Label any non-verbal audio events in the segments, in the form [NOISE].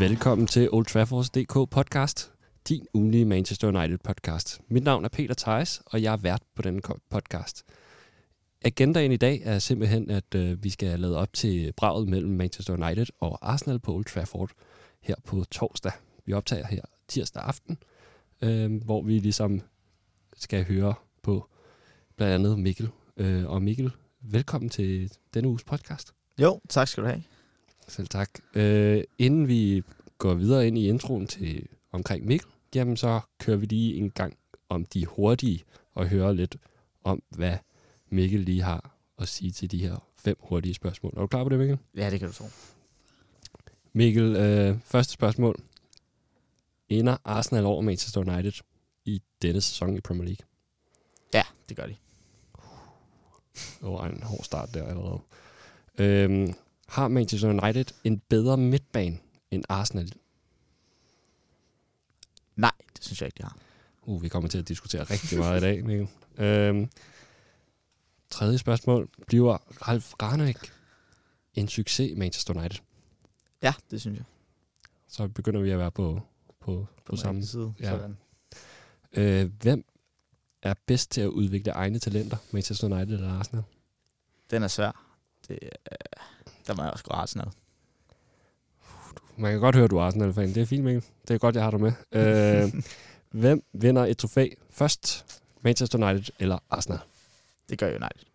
Velkommen til Old Trafford's DK podcast, din ugenlige Manchester United podcast. Mit navn er Peter Theis, og jeg er vært på denne podcast. Agendaen i dag er simpelthen, at øh, vi skal lade op til braget mellem Manchester United og Arsenal på Old Trafford her på torsdag. Vi optager her tirsdag aften, øh, hvor vi ligesom skal høre på blandt andet Mikkel. Øh, og Mikkel, velkommen til denne uges podcast. Jo, tak skal du have. Selv tak. Øh, inden vi går videre ind i introen til omkring Mikkel, jamen så kører vi lige en gang om de hurtige og hører lidt om, hvad Mikkel lige har at sige til de her fem hurtige spørgsmål. Er du klar på det, Mikkel? Ja, det kan du tro. Mikkel, øh, første spørgsmål. Ender Arsenal over Manchester United i denne sæson i Premier League? Ja, det gør de. Det var en hård start der allerede. Øhm, har Manchester United en bedre midtbane end Arsenal? Nej, det synes jeg ikke, de har. Uh, vi kommer til at diskutere rigtig meget i dag, Mikkel. Øhm, tredje spørgsmål. Bliver Ralf Rangnick en succes i Manchester United? Ja, det synes jeg. Så begynder vi at være på, på, på, På samme. samme side. Ja. Sådan. Øh, hvem er bedst til at udvikle egne talenter, Manchester United eller Arsenal? Den er svær. Det, øh, der må jeg også gå Arsenal. Man kan godt høre, at du er Arsenal-fan. Det er fint, Mikkel. Det er godt, jeg har dig med. Øh, [LAUGHS] hvem vinder et trofæ først? Manchester United eller Arsenal? Det gør United.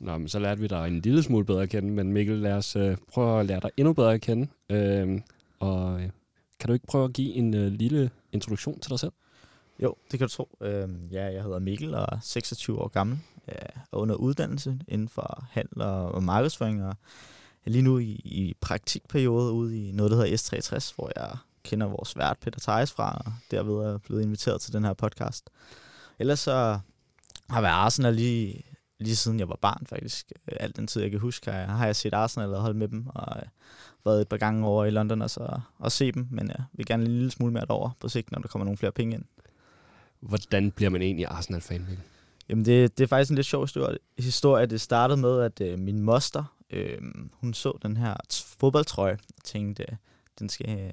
Nå, men så lærte vi dig en lille smule bedre at kende, men Mikkel, lad os øh, prøve at lære dig endnu bedre at kende. Øh, og øh, kan du ikke prøve at give en øh, lille introduktion til dig selv? Jo, det kan du tro. Øhm, ja, jeg hedder Mikkel og er 26 år gammel. og under uddannelse inden for handel og, markedsføring. Og er lige nu i, i praktikperiode ude i noget, der hedder S63, hvor jeg kender vores vært Peter Theis fra, og derved er blevet inviteret til den her podcast. Ellers så har jeg været Arsenal lige, lige siden jeg var barn faktisk. Alt den tid, jeg kan huske, har jeg, har jeg set Arsenal og holdt med dem, og øh, været et par gange over i London og, så, og se dem, men jeg vil gerne en lille smule mere over på sigt, når der kommer nogle flere penge ind. Hvordan bliver man egentlig Arsenal-fan, Jamen, det, det er faktisk en lidt sjov historie. Det startede med, at øh, min moster, øh, hun så den her t- fodboldtrøje, og tænkte, øh, den, skal, øh,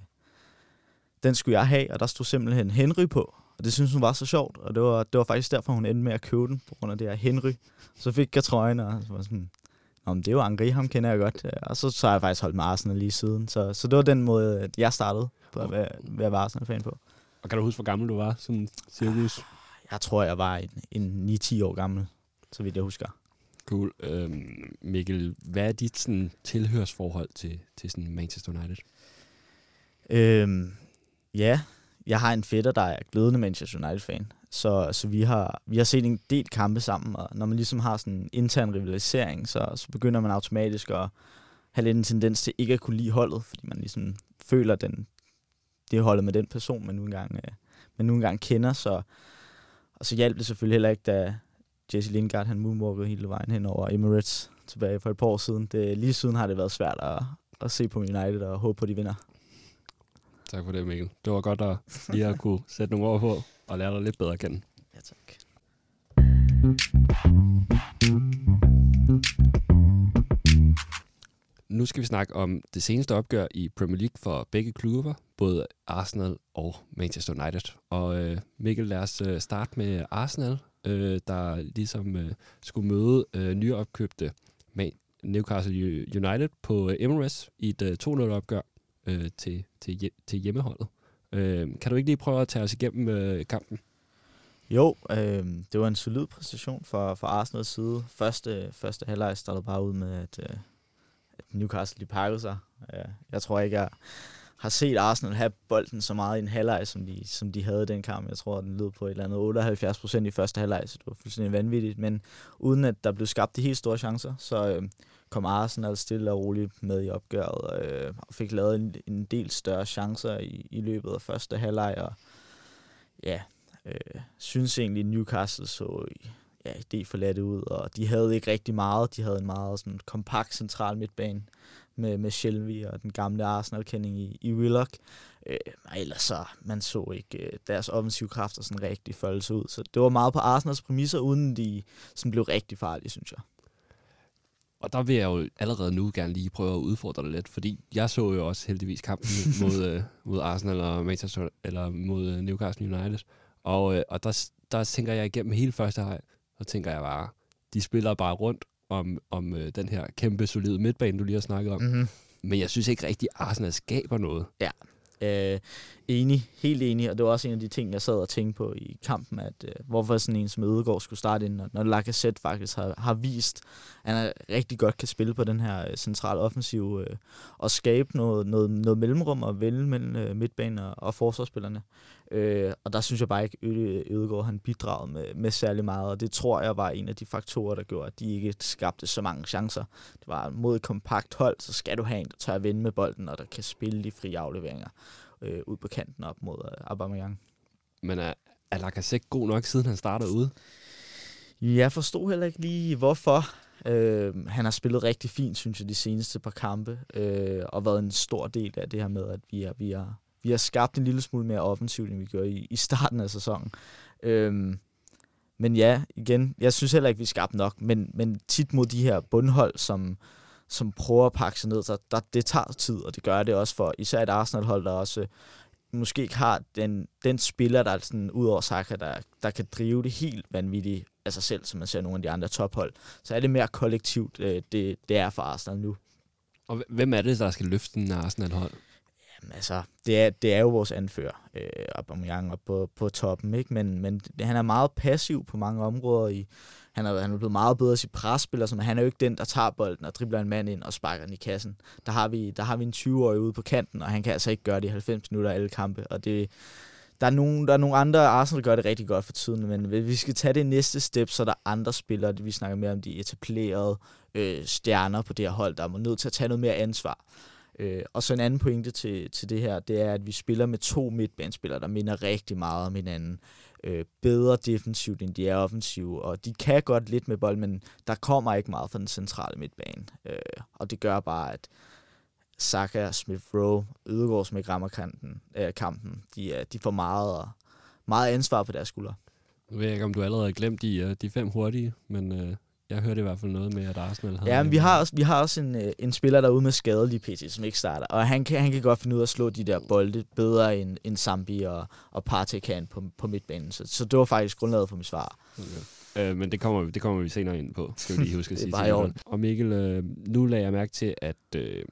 den skulle jeg have, og der stod simpelthen Henry på. Og det synes hun var så sjovt, og det var, det var faktisk derfor, hun endte med at købe den, på grund af det her Henry. Så fik jeg trøjen, og så var sådan, Nå, men det er jo Angri, ham kender jeg godt. Og så, så har jeg faktisk holdt med Arsenal lige siden. Så, så det var den måde, jeg startede på at være, være Arsenal-fan på. Og kan du huske, hvor gammel du var, sådan cirkus? Jeg tror, jeg var en, en 9-10 år gammel, så vidt jeg husker. Cool. Øhm, Mikkel, hvad er dit sådan, tilhørsforhold til, til sådan Manchester United? Øhm, ja, jeg har en fætter, der er glødende Manchester United-fan. Så, så vi, har, vi har set en del kampe sammen, og når man ligesom har sådan en intern rivalisering, så, så begynder man automatisk at have lidt en tendens til ikke at kunne lide holdet, fordi man ligesom føler den, det holdet med den person, man nu engang, øh, man nu engang kender. Så, og så hjalp det selvfølgelig heller ikke, da Jesse Lingard han moonwalkede hele vejen hen over Emirates tilbage for et par år siden. Det, lige siden har det været svært at, at se på United og håbe på, at de vinder. Tak for det, Mikkel. Det var godt at lige at kunne sætte nogle ord på og lære dig lidt bedre at kende. Ja, tak. Nu skal vi snakke om det seneste opgør i Premier League for begge klubber, både Arsenal og Manchester United. Og øh, Mikkel, lad os øh, starte med Arsenal, øh, der ligesom øh, skulle møde øh, nyopkøbte Man Newcastle United på øh, Emirates i et øh, 2-0-opgør øh, til, til, hjem, til hjemmeholdet. Øh, kan du ikke lige prøve at tage os igennem øh, kampen? Jo, øh, det var en solid præstation for, for Arsenals side. Første, første halvleg startede bare ud med, at, øh, at Newcastle de pakkede sig. Jeg tror ikke, jeg har set Arsenal have bolden så meget i en halvleg, som de, som de havde i den kamp. Jeg tror, den lød på et eller andet 78 procent i første halvleg, så det var fuldstændig vanvittigt. Men uden at der blev skabt de helt store chancer, så øh, kom Arsenal stille og roligt med i opgøret øh, og fik lavet en, en del større chancer i, i løbet af første halvleg. Og ja, øh, synes egentlig, Newcastle så ja, idé forladt ud, og de havde ikke rigtig meget. De havde en meget sådan, kompakt central midtbane med, med Shelby og den gamle Arsenal-kending i, i Willock. Øh, ellers så, man så ikke øh, deres offensive kræfter sådan rigtig folde sig ud. Så det var meget på Arsenals præmisser, uden de sådan blev rigtig farlige, synes jeg. og der vil jeg jo allerede nu gerne lige prøve at udfordre dig lidt, fordi jeg så jo også heldigvis kampen [LAUGHS] mod, øh, mod Arsenal og Manchester, eller mod øh, Newcastle United. Og, øh, og der, der tænker jeg igennem hele første halvleg, så tænker jeg bare, de spiller bare rundt om, om øh, den her kæmpe, solide midtbane, du lige har snakket om. Mm-hmm. Men jeg synes ikke rigtig, at Arsenal skaber noget. Øh, enig, helt enig, og det var også en af de ting, jeg sad og tænkte på i kampen, at øh, hvorfor sådan en som Ødegaard skulle starte ind, når, når Lacazette faktisk har, har vist, at han rigtig godt kan spille på den her øh, centrale offensiv øh, og skabe noget, noget, noget mellemrum og vælge mellem øh, midtbanen og, og forsvarsspillerne. Øh, og der synes jeg bare ikke, at Ødegaard han bidragede med, med særlig meget, og det tror jeg var en af de faktorer, der gjorde, at de ikke skabte så mange chancer. Det var mod et kompakt hold, så skal du have en, der tør at vende med bolden, og der kan spille de frie afleveringer øh, ud på kanten op mod øh, Aubameyang. Men er, er Lacazette god nok, siden han starter ude? Jeg forstod heller ikke lige, hvorfor. Øh, han har spillet rigtig fint, synes jeg, de seneste par kampe, øh, og været en stor del af det her med, at vi har, vi har, vi har skabt en lille smule mere offensivt, end vi gjorde i, i starten af sæsonen. Øhm, men ja, igen, jeg synes heller ikke, vi skabte nok, men, men tit mod de her bundhold, som, som prøver at pakke sig ned, så der, det tager tid, og det gør det også for især et Arsenal-hold, der også øh, måske ikke har den, den spiller, der er sådan, ud over Saka, der, der kan drive det helt vanvittigt af sig selv, som man ser nogle af de andre tophold. Så er det mere kollektivt, øh, det, det er for Arsenal nu. Og hvem er det, der skal løfte den Arsenal-hold? Jamen, altså, det er, det er jo vores anfører, øh, Aubameyang op på, på toppen, ikke? Men, men han er meget passiv på mange områder. I, han, er, han er blevet meget bedre i sit presspiller, så han er jo ikke den, der tager bolden og dribler en mand ind og sparker den i kassen. Der har vi, der har vi en 20-årig ude på kanten, og han kan altså ikke gøre det i 90 minutter af alle kampe, og det, der er, nogle, der er nogle andre, Arsenal gør det rigtig godt for tiden, men hvis vi skal tage det næste step, så er der andre spillere, vi snakker mere om de etablerede øh, stjerner på det her hold, der er nødt til at tage noget mere ansvar. Øh, og så en anden pointe til, til det her, det er, at vi spiller med to midtbanespillere, der minder rigtig meget om hinanden. Øh, bedre defensivt, end de er offensive, og de kan godt lidt med bold, men der kommer ikke meget fra den centrale midtbane. Øh, og det gør bare, at Saka, Smith Rowe, Ødegaard, som ikke rammer kanten, øh, kampen, de, de får meget, meget ansvar på deres skuldre. Nu ved ikke, om du allerede har glemt de, øh, de fem hurtige, men øh, jeg hørte i hvert fald noget med, at Arsenal havde... Ja, men vi har også, vi har også en, øh, en spiller derude med skade lige pt, som ikke starter. Og han kan, han kan godt finde ud af at slå de der bolde bedre end, end Zambi og, og Partey kan på, på midtbanen. Så, så det var faktisk grundlaget for mit svar. Okay. Øh, men det kommer, det kommer vi senere ind på, skal vi lige huske at [LAUGHS] sige. bare Og Mikkel, øh, nu lagde jeg mærke til, at øh,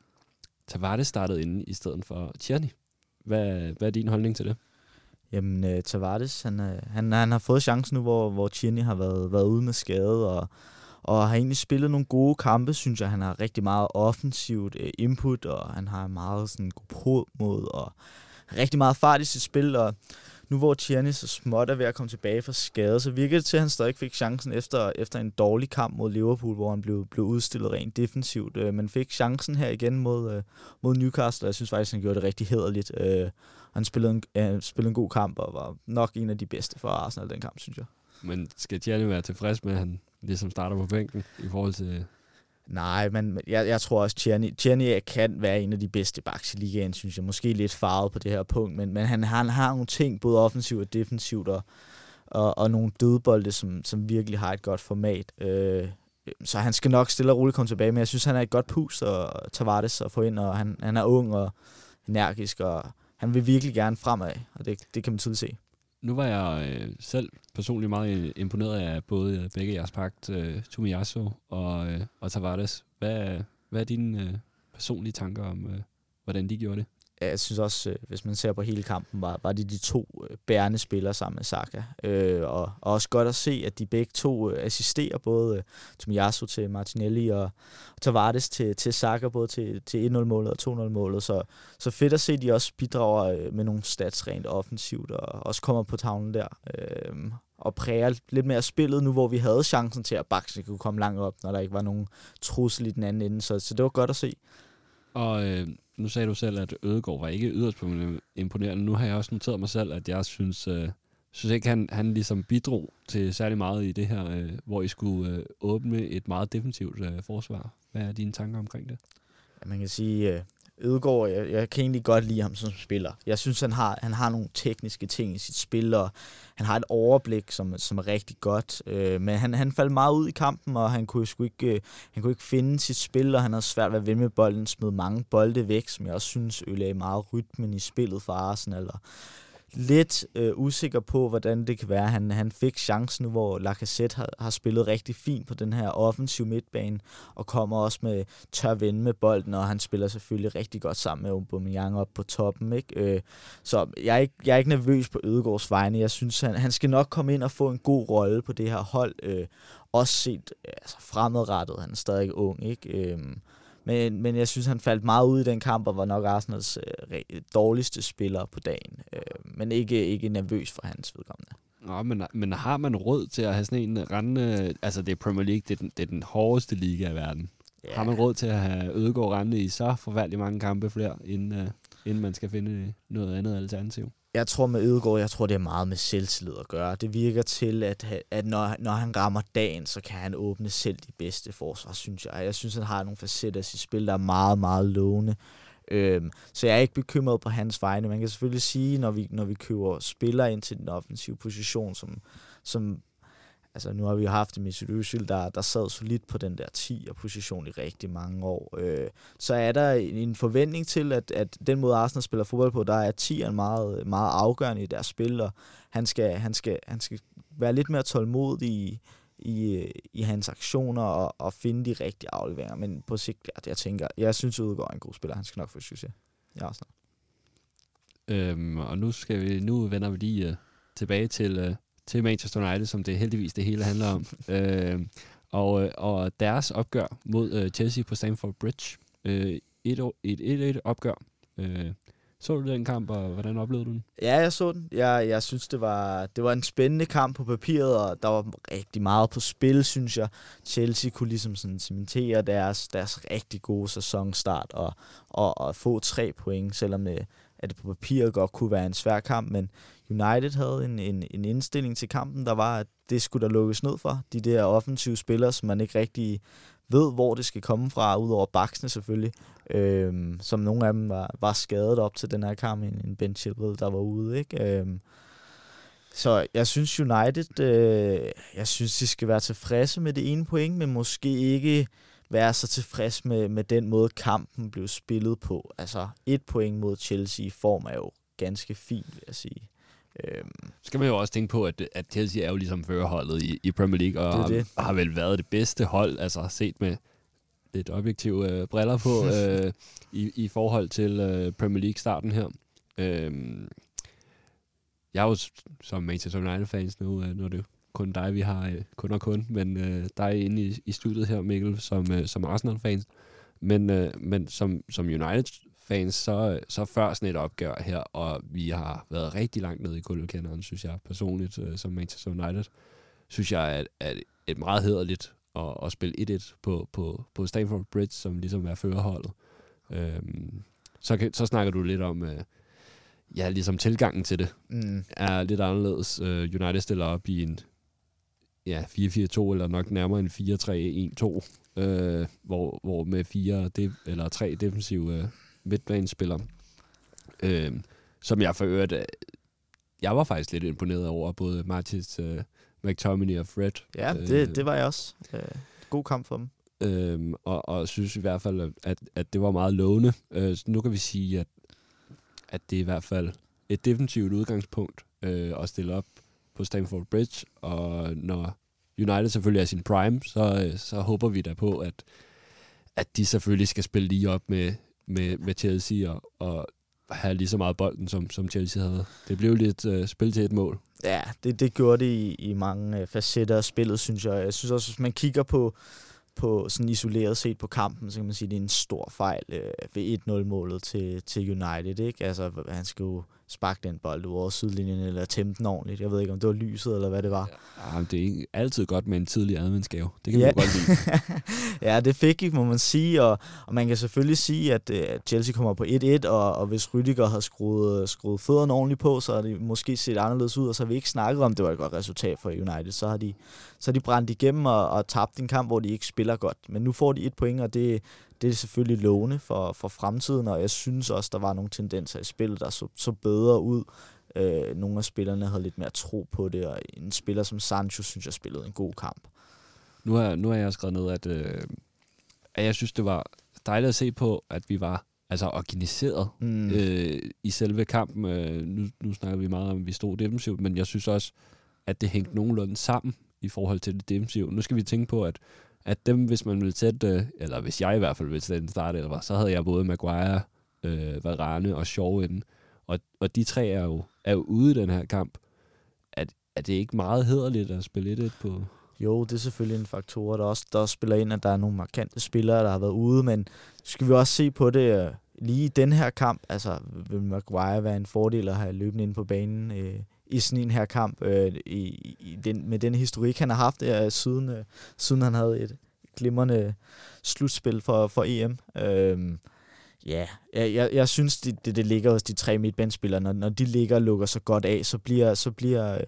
Tavares startede inde i stedet for Tierney. Hvad, hvad er din holdning til det? Jamen, uh, Tavares, han, uh, han, han har fået chancen nu, hvor, hvor Tierney har været, været ude med skade, og og har egentlig spillet nogle gode kampe, synes jeg. Han har rigtig meget offensivt øh, input, og han har meget sådan god mod og rigtig meget fart i sit spil, og nu hvor Tierney så småt er ved at komme tilbage fra skade, så virker det til, at han stadig fik chancen efter, efter en dårlig kamp mod Liverpool, hvor han blev, blev udstillet rent defensivt. Øh, men fik chancen her igen mod, øh, mod Newcastle, og jeg synes faktisk, han gjorde det rigtig hederligt. Øh, han spillede en, øh, spillede en god kamp, og var nok en af de bedste for Arsenal den kamp, synes jeg. Men skal Tjerni være tilfreds med, at han ligesom starter på bænken i forhold til... Nej, men jeg, jeg tror også, Tierney, Tierney kan være en af de bedste backs i ligaen, synes jeg. Måske lidt farvet på det her punkt, men, men han, han har nogle ting, både offensivt og defensivt, og, og, og nogle dødbolde, som, som virkelig har et godt format. Øh, så han skal nok stille og roligt komme tilbage, men jeg synes, han er et godt pus og Tavares at få ind, og han, han er ung og energisk, og han vil virkelig gerne fremad, og det, det kan man tydeligt se nu var jeg øh, selv personligt meget øh, imponeret af både øh, begge jeres pagt, øh, Tomiyasu og, øh, og Tavares. Hvad, hvad er dine øh, personlige tanker om, øh, hvordan de gjorde det? Jeg synes også, øh, hvis man ser på hele kampen, var, var det de to øh, bærende spillere sammen med Saka. Øh, og, og også godt at se, at de begge to øh, assisterer, både øh, Tomiyasu til Martinelli og, og Tavares til, til Saka, både til, til 1-0-målet og 2-0-målet. Så, så fedt at se, at de også bidrager med nogle stats rent offensivt, og også kommer på tavlen der. Øh, og præger lidt mere spillet nu, hvor vi havde chancen til, at Baksen kunne komme langt op, når der ikke var nogen trussel i den anden ende. Så, så det var godt at se. Og øh, nu sagde du selv, at Ødegaard var ikke yderst imponerende. Nu har jeg også noteret mig selv, at jeg synes, øh, synes ikke, han, han ligesom bidrog til særlig meget i det her, øh, hvor I skulle øh, åbne et meget defensivt øh, forsvar. Hvad er dine tanker omkring det? Ja, man kan sige, øh, Ødegaard, jeg, jeg kan egentlig godt lide ham som spiller. Jeg synes, han har, han har nogle tekniske ting i sit spil, og han har et overblik, som, som er rigtig godt. Øh, men han, han faldt meget ud i kampen, og han kunne, sgu ikke, øh, han kunne ikke finde sit spil, og han havde svært ved at vinde med bolden, smed mange bolde væk, som jeg også synes ødelagde meget rytmen i spillet for Arsenal. Og lidt øh, usikker på, hvordan det kan være. Han, han fik chancen nu, hvor Lacazette har, har spillet rigtig fint på den her offensiv midtbane, og kommer også med tør vende med bolden, og han spiller selvfølgelig rigtig godt sammen med Aubameyang op på toppen. Ikke? Øh, så jeg er, ikke, jeg er ikke nervøs på Ødegårds vegne. Jeg synes, han, han skal nok komme ind og få en god rolle på det her hold. Øh, også set øh, altså fremadrettet. Han er stadig ung. Ikke? Øh, men, men jeg synes, han faldt meget ud i den kamp, og var nok Arsenals øh, dårligste spiller på dagen. Øh, men ikke, ikke nervøs for hans vedkommende. Nå, men, men har man råd til at have sådan en rendende... Altså, det er Premier League, det er den, det er den hårdeste liga i verden. Yeah. Har man råd til at have Ødegård rendende i så forfærdeligt mange kampe flere, inden, uh, inden man skal finde noget andet alternativ? Jeg tror med Ødegaard, jeg tror, det er meget med selvtillid at gøre. Det virker til, at, at når, når han rammer dagen, så kan han åbne selv de bedste forsvar, synes jeg. Jeg synes, han har nogle facetter i sit spil, der er meget, meget lovende. Øhm, så jeg er ikke bekymret på hans vegne. Man kan selvfølgelig sige, når vi, når vi køber spillere ind til den offensive position, som, som altså nu har vi jo haft en Mesut Özil, der, der sad solidt på den der 10'er position i rigtig mange år. Øh, så er der en, forventning til, at, at den måde Arsenal spiller fodbold på, der er 10'eren meget, meget afgørende i deres spil, og han skal, han skal, han skal være lidt mere tålmodig i, i, i hans aktioner og, og finde de rigtige afleveringer. Men på sigt, ja, jeg tænker, jeg synes, Udgaard er en god spiller. Han skal nok få succes i Arsenal. Øhm, og nu skal vi nu vender vi lige øh, tilbage til øh, til Manchester United, som det heldigvis det hele handler om. [LAUGHS] øh, og, øh, og deres opgør mod øh, Chelsea på Stamford Bridge. Øh, et, et, et, et opgør. Øh, så du den kamp, og hvordan oplevede du den? Ja, jeg så den. Jeg, jeg synes, det var, det var en spændende kamp på papiret, og der var rigtig meget på spil, synes jeg. Chelsea kunne ligesom sådan cementere deres, deres rigtig gode sæsonstart og, og, og få tre point, selvom det, at det på papiret godt kunne være en svær kamp, men United havde en, en, en indstilling til kampen, der var, at det skulle der lukkes ned for. De der offensive spillere, som man ikke rigtig ved, hvor det skal komme fra, udover baksene selvfølgelig, øhm, som nogle af dem var, var skadet op til den her kamp, en, en Ben Chilwell, der var ude. Ikke? Øhm, så jeg synes United, øh, jeg synes, de skal være tilfredse med det ene point, men måske ikke være så tilfreds med, med den måde, kampen blev spillet på. Altså, et point mod Chelsea i form er jo ganske fint, vil jeg sige. Øhm. Skal man jo også tænke på, at, at Chelsea er jo ligesom førerholdet i, i Premier League, og det det. Har, har vel været det bedste hold, altså set med lidt objektive øh, briller på, [LAUGHS] øh, i, i forhold til øh, Premier League-starten her. Øhm. Jeg er jo som Manchester United-fans nu, øh, nu er det kun dig, vi har øh, kun og kun, men øh, dig inde i, i studiet her, Mikkel, som, øh, som Arsenal-fans. Men, øh, men som, som United-fans, så, så før sådan et opgør her, og vi har været rigtig langt nede i gulvkenderen, synes jeg personligt, øh, som Manchester United, synes jeg, at, at et meget hederligt at, at spille 1-1 på, på, på Stamford Bridge, som ligesom er førerholdet. Øhm, så, så snakker du lidt om, øh, ja, ligesom tilgangen til det mm. er lidt anderledes. Uh, United stiller op i en ja, 4-4-2, eller nok nærmere en 4-3-1-2, øh, hvor, hvor med fire de, eller tre defensive øh, midtbanespillere, øh, som jeg for øvrigt, øh, jeg var faktisk lidt imponeret over, både Martins, øh, McTominay og Fred. Ja, det, øh, det var jeg også. Øh, god kamp for dem. Øh, og, og synes i hvert fald, at, at det var meget lovende. Øh, så nu kan vi sige, at, at det er i hvert fald et defensivt udgangspunkt øh, at stille op på Stamford Bridge, og når United selvfølgelig er sin prime, så, øh, så håber vi da på, at, at de selvfølgelig skal spille lige op med, med, med Chelsea og, og have lige så meget bolden, som, som Chelsea havde. Det blev lidt øh, spil til et mål. Ja, det, det gjorde det i, i mange øh, facetter af spillet, synes jeg. Jeg synes også, hvis man kigger på, på sådan isoleret set på kampen, så kan man sige, at det er en stor fejl øh, ved 1-0-målet til, til United. Ikke? Altså, han skal jo sparke den bold ud over sidelinjen, eller tæmme den ordentligt. Jeg ved ikke, om det var lyset, eller hvad det var. Ja, det er altid godt med en tidlig adventsgave. Det kan ja. man godt lide. [LAUGHS] ja, det fik ikke, må man sige, og, og man kan selvfølgelig sige, at uh, Chelsea kommer på 1-1, og, og hvis Rydiger har skruet, skruet fødderne ordentligt på, så har det måske set anderledes ud, og så har vi ikke snakket om, det var et godt resultat for United. Så har de, så har de brændt igennem og, og tabt en kamp, hvor de ikke spiller godt. Men nu får de et point, og det, det er selvfølgelig lovende for, for fremtiden, og jeg synes også, der var nogle tendenser i spillet, der så, så bedre ud. Øh, nogle af spillerne havde lidt mere tro på det, og en spiller som Sancho, synes jeg, spillede en god kamp. Nu har, nu har jeg skrevet ned, at, øh, at jeg synes, det var dejligt at se på, at vi var altså organiseret mm. øh, i selve kampen. Øh, nu, nu snakker vi meget om, at vi stod defensivt, men jeg synes også, at det hængte nogenlunde sammen i forhold til det defensive. Nu skal vi tænke på, at at dem, hvis man ville sætte, øh, eller hvis jeg i hvert fald ville sætte en start, eller så havde jeg både Maguire, øh, Varane og Shaw inden. Og, og de tre er jo, er jo ude i den her kamp. Er, er det ikke meget hederligt at spille 1 på? Jo, det er selvfølgelig en faktor, der også, der også spiller ind, at der er nogle markante spillere, der har været ude, men skal vi også se på det øh, lige i den her kamp. Altså, vil Maguire være en fordel at have løbende ind på banen øh, i sådan en her kamp, øh, i, i den, med den historik, han har haft øh, siden, øh, siden han havde et glimrende slutspil for, for EM. Øh, Ja, jeg, jeg, jeg synes, det, det, det ligger hos de tre midtbanespillere. Når, når de ligger og lukker så godt af, så bliver, så bliver øh,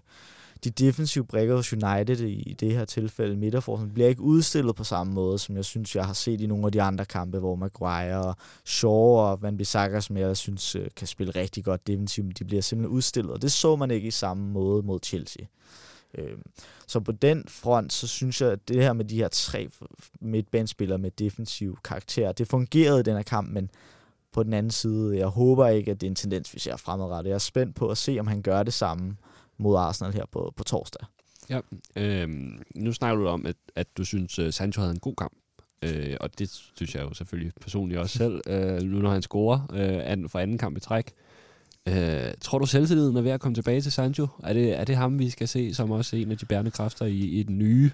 de defensive brækker hos United i, i det her tilfælde, midterforsvaret, bliver ikke udstillet på samme måde, som jeg synes, jeg har set i nogle af de andre kampe, hvor Maguire og Shaw og Van Bissaka, som jeg synes øh, kan spille rigtig godt defensivt, de bliver simpelthen udstillet, og det så man ikke i samme måde mod Chelsea. Øh, så på den front, så synes jeg, at det her med de her tre midtbanespillere med defensiv karakter, det fungerede i den her kamp, men på den anden side, jeg håber ikke, at det er en tendens, vi ser fremadrettet. Jeg er spændt på at se, om han gør det samme mod Arsenal her på, på torsdag. Ja, øh, nu snakker du om, at, at du synes, uh, Sancho havde en god kamp. Øh, og det synes jeg jo selvfølgelig personligt også selv, [LAUGHS] øh, nu når han scorer øh, for anden kamp i træk. Øh, tror du selvtilliden er ved at komme tilbage til Sancho? Er det, er det ham, vi skal se som også en af de bærende kræfter i, i den nye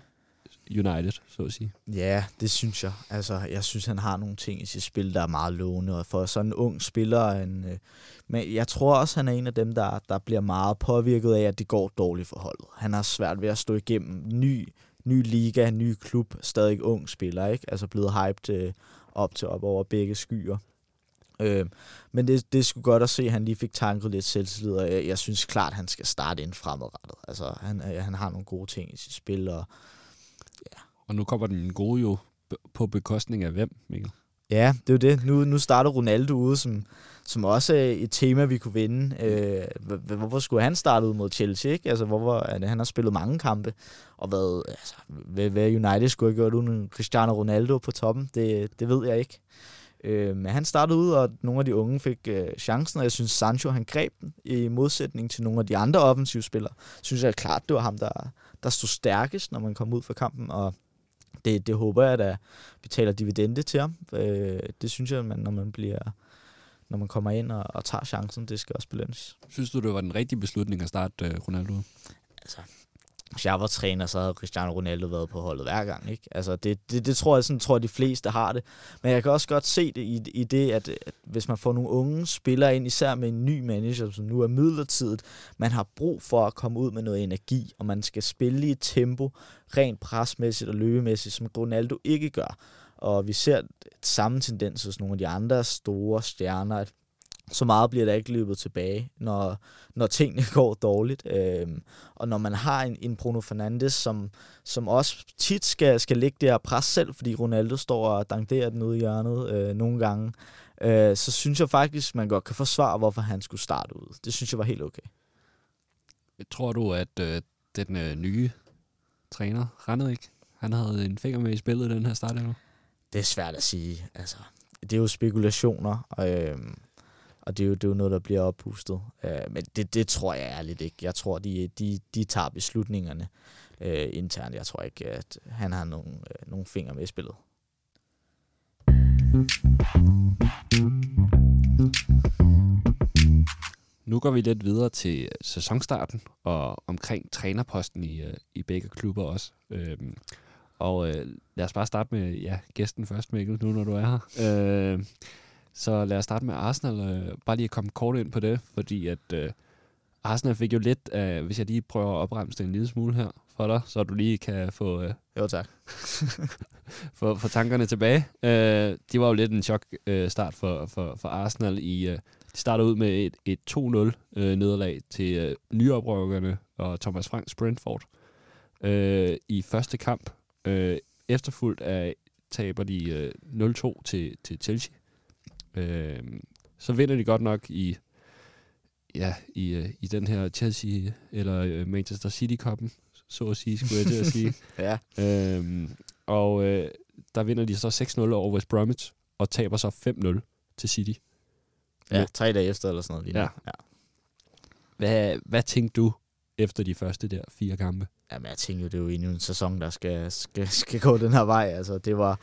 United, så at sige. Ja, det synes jeg. Altså, jeg synes, han har nogle ting i sit spil, der er meget lovende, og for sådan en ung spiller, en, øh, men jeg tror også, han er en af dem, der, der bliver meget påvirket af, at det går dårligt for holdet. Han har svært ved at stå igennem ny, ny liga, ny klub, stadig ung spiller, ikke? Altså blevet hyped øh, op til op over begge skyer. Øh, men det, det skulle godt at se, at han lige fik tanket lidt selvtillid, og jeg, jeg synes klart, at han skal starte ind fremadrettet. Altså, han, øh, han har nogle gode ting i sit spil, og. Og nu kommer den gode jo på bekostning af hvem, Mikkel? Ja, det er jo det. Nu, nu starter Ronaldo ude, som, som også er et tema, vi kunne vinde. Øh, hvorfor skulle han starte ud mod Chelsea? Ikke? Altså, hvorfor, han har spillet mange kampe, og hvad, altså, hvad, hvad United skulle have gjort uden Cristiano Ronaldo på toppen, det, det ved jeg ikke. Øh, men han startede ud, og nogle af de unge fik øh, chancen, og jeg synes, Sancho han greb den i modsætning til nogle af de andre offensivspillere. Synes jeg klart, det var ham, der, der stod stærkest, når man kom ud fra kampen, og det, det håber jeg, at vi taler dividende til ham. Øh, det synes jeg, man, når man bliver når man kommer ind og, og tager chancen, det skal også belønnes. Synes du, det var den rigtige beslutning at starte uh, Ronaldo? Altså, hvis jeg var træner, så havde Cristiano Ronaldo været på holdet hver gang. Ikke? Altså, det, det, det tror jeg, sådan tror jeg, de fleste har det. Men jeg kan også godt se det i, i det, at, at hvis man får nogle unge spillere ind, især med en ny manager, som nu er midlertidigt, man har brug for at komme ud med noget energi, og man skal spille i et tempo, rent presmæssigt og løbemæssigt, som Ronaldo ikke gør. Og vi ser samme tendens hos nogle af de andre store stjerner, at så meget bliver der ikke løbet tilbage, når, når tingene [LAUGHS] går dårligt. Øhm, og når man har en, en Bruno Fernandes, som, som også tit skal, skal det her pres selv, fordi Ronaldo står og danderer den ude i hjørnet øh, nogle gange, øh, så synes jeg faktisk, man godt kan forsvare, hvorfor han skulle starte ud. Det synes jeg var helt okay. Tror du, at øh, den øh, nye træner, Randerik, han havde en finger med i spillet i den her start nu? Det er svært at sige. Altså, det er jo spekulationer. Øh, og det er jo, det er jo noget, der bliver oppustet. Øh, men det, det tror jeg ærligt ikke. Jeg tror, de, de, de tager beslutningerne øh, internt. Jeg tror ikke, at han har nogen, øh, nogen fingre med i spillet. Nu går vi lidt videre til sæsonstarten og omkring trænerposten i, øh, i begge klubber også. Øhm, og øh, lad os bare starte med ja, gæsten først, Mikkel, nu når du er her. Øh, Så lad os starte med Arsenal. Øh, bare lige at komme kort ind på det, fordi at øh, Arsenal fik jo lidt, øh, hvis jeg lige prøver at opremse det en lille smule her for dig, så du lige kan få, øh, Jo, tak. [LAUGHS] få, få tankerne tilbage. Øh, det var jo lidt en chok øh, start for, for, for Arsenal. i øh, De startede ud med et, et 2-0 øh, nederlag til øh, nyoprøverne og Thomas Franks Brentford øh, i første kamp. Øh, efterfulgt af taber de øh, 0-2 til, til Chelsea. Øh, så vinder de godt nok i ja, i, øh, i den her Chelsea eller øh, Manchester City-koppen, så at sige, skulle jeg til at [LAUGHS] sige. Ja. Øhm, og øh, der vinder de så 6-0 over West Bromwich, og taber så 5-0 til City. Ja, tre dage efter eller sådan noget. Lige Ja. ja. Hvad, hvad tænkte du efter de første der fire kampe? Jamen, jeg tænker jo, det er jo endnu en sæson, der skal, skal, skal gå den her vej. Altså, det var...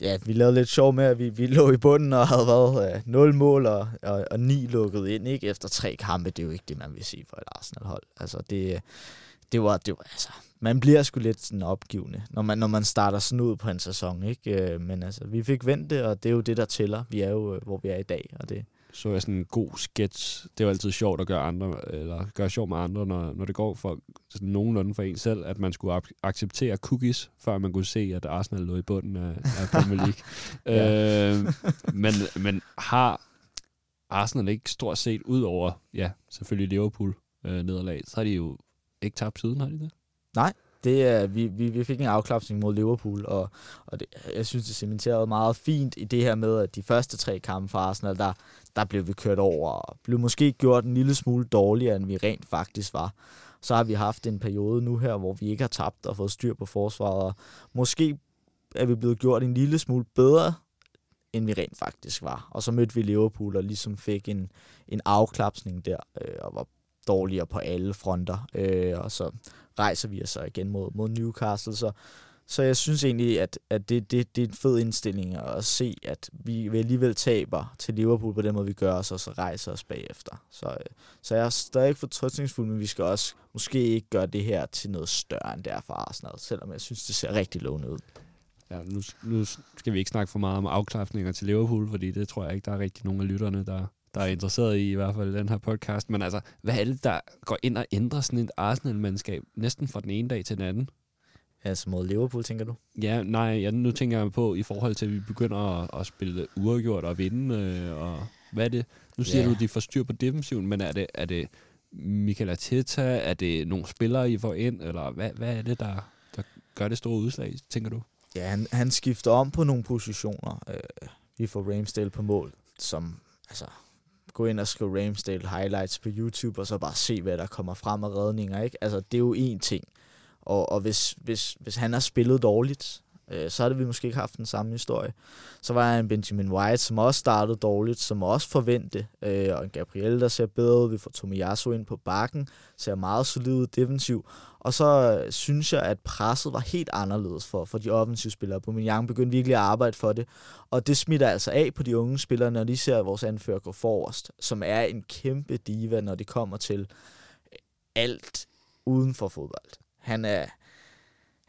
Ja, vi lavede lidt sjov med, at vi, vi lå i bunden og havde været øh, 0 mål og, og, og 9 lukket ind, ikke? Efter tre kampe, det er jo ikke det, man vil sige for et Arsenal-hold. Altså, det, det var, det var, altså, man bliver sgu lidt sådan opgivende, når man, når man starter sådan ud på en sæson, ikke? Øh, men altså, vi fik vendt det, og det er jo det, der tæller. Vi er jo, øh, hvor vi er i dag, og det, så jeg sådan en god sketch. Det er jo altid sjovt at gøre andre, eller gøre sjov med andre, når, når det går for sådan nogenlunde for en selv, at man skulle ac- acceptere cookies, før man kunne se, at Arsenal lå i bunden af, af Premier League. Ja. [LAUGHS] øh, men, men har Arsenal ikke stort set ud over, ja, selvfølgelig Liverpool øh, nederlag, så har de jo ikke tabt siden, har de det? Det er, vi, vi, vi fik en afklapsning mod Liverpool, og, og det, jeg synes, det cementerede meget fint i det her med, at de første tre kampe for Arsenal, der, der blev vi kørt over, og blev måske gjort en lille smule dårligere, end vi rent faktisk var. Så har vi haft en periode nu her, hvor vi ikke har tabt og fået styr på forsvaret, og måske er vi blevet gjort en lille smule bedre, end vi rent faktisk var. Og så mødte vi Liverpool og ligesom fik en, en afklapsning der, øh, og var dårligere på alle fronter. Øh, og så rejser vi os så igen mod, mod Newcastle. Så, så jeg synes egentlig, at, at det, det, det er en fed indstilling at se, at vi vi alligevel taber til Liverpool på den måde, vi gør os, og så rejser os bagefter. Så, øh, så jeg er stadig fortrystningsfuld, men vi skal også måske ikke gøre det her til noget større end det er for Arsenal, selvom jeg synes, det ser rigtig lovende ud. Ja, nu, nu skal vi ikke snakke for meget om afklappninger til Liverpool, fordi det tror jeg ikke, der er rigtig nogen af lytterne, der, der er interesseret i, i hvert fald i den her podcast. Men altså, hvad er det, der går ind og ændrer sådan et Arsenal-mandskab næsten fra den ene dag til den anden? Altså mod Liverpool, tænker du? Ja, nej, ja, nu tænker jeg på i forhold til, at vi begynder at, at spille uafgjort og vinde, øh, og hvad er det? Nu siger Ja. du, at de får styr på defensiven, men er det, er det Michael Arteta? Er det nogle spillere, I får ind? Eller hvad, hvad er det, der, der gør det store udslag, tænker du? Ja, han, han skifter om på nogle positioner. Øh, vi får Ramsdale på mål, som altså gå ind og skrive Ramsdale highlights på YouTube, og så bare se, hvad der kommer frem af redninger. Ikke? Altså, det er jo én ting. Og, og hvis, hvis, hvis han har spillet dårligt, øh, så havde vi måske ikke haft den samme historie. Så var der en Benjamin White, som også startede dårligt, som også forventede, øh, og en Gabriel, der ser bedre ud. Vi får Tomiyasu ind på bakken, ser meget solid ud defensiv. Og så øh, synes jeg, at presset var helt anderledes for, for de offensive spillere. Young begyndte virkelig at arbejde for det. Og det smitter altså af på de unge spillere, når de ser vores anfører gå forrest, som er en kæmpe diva, når det kommer til alt uden for fodbold. Han er,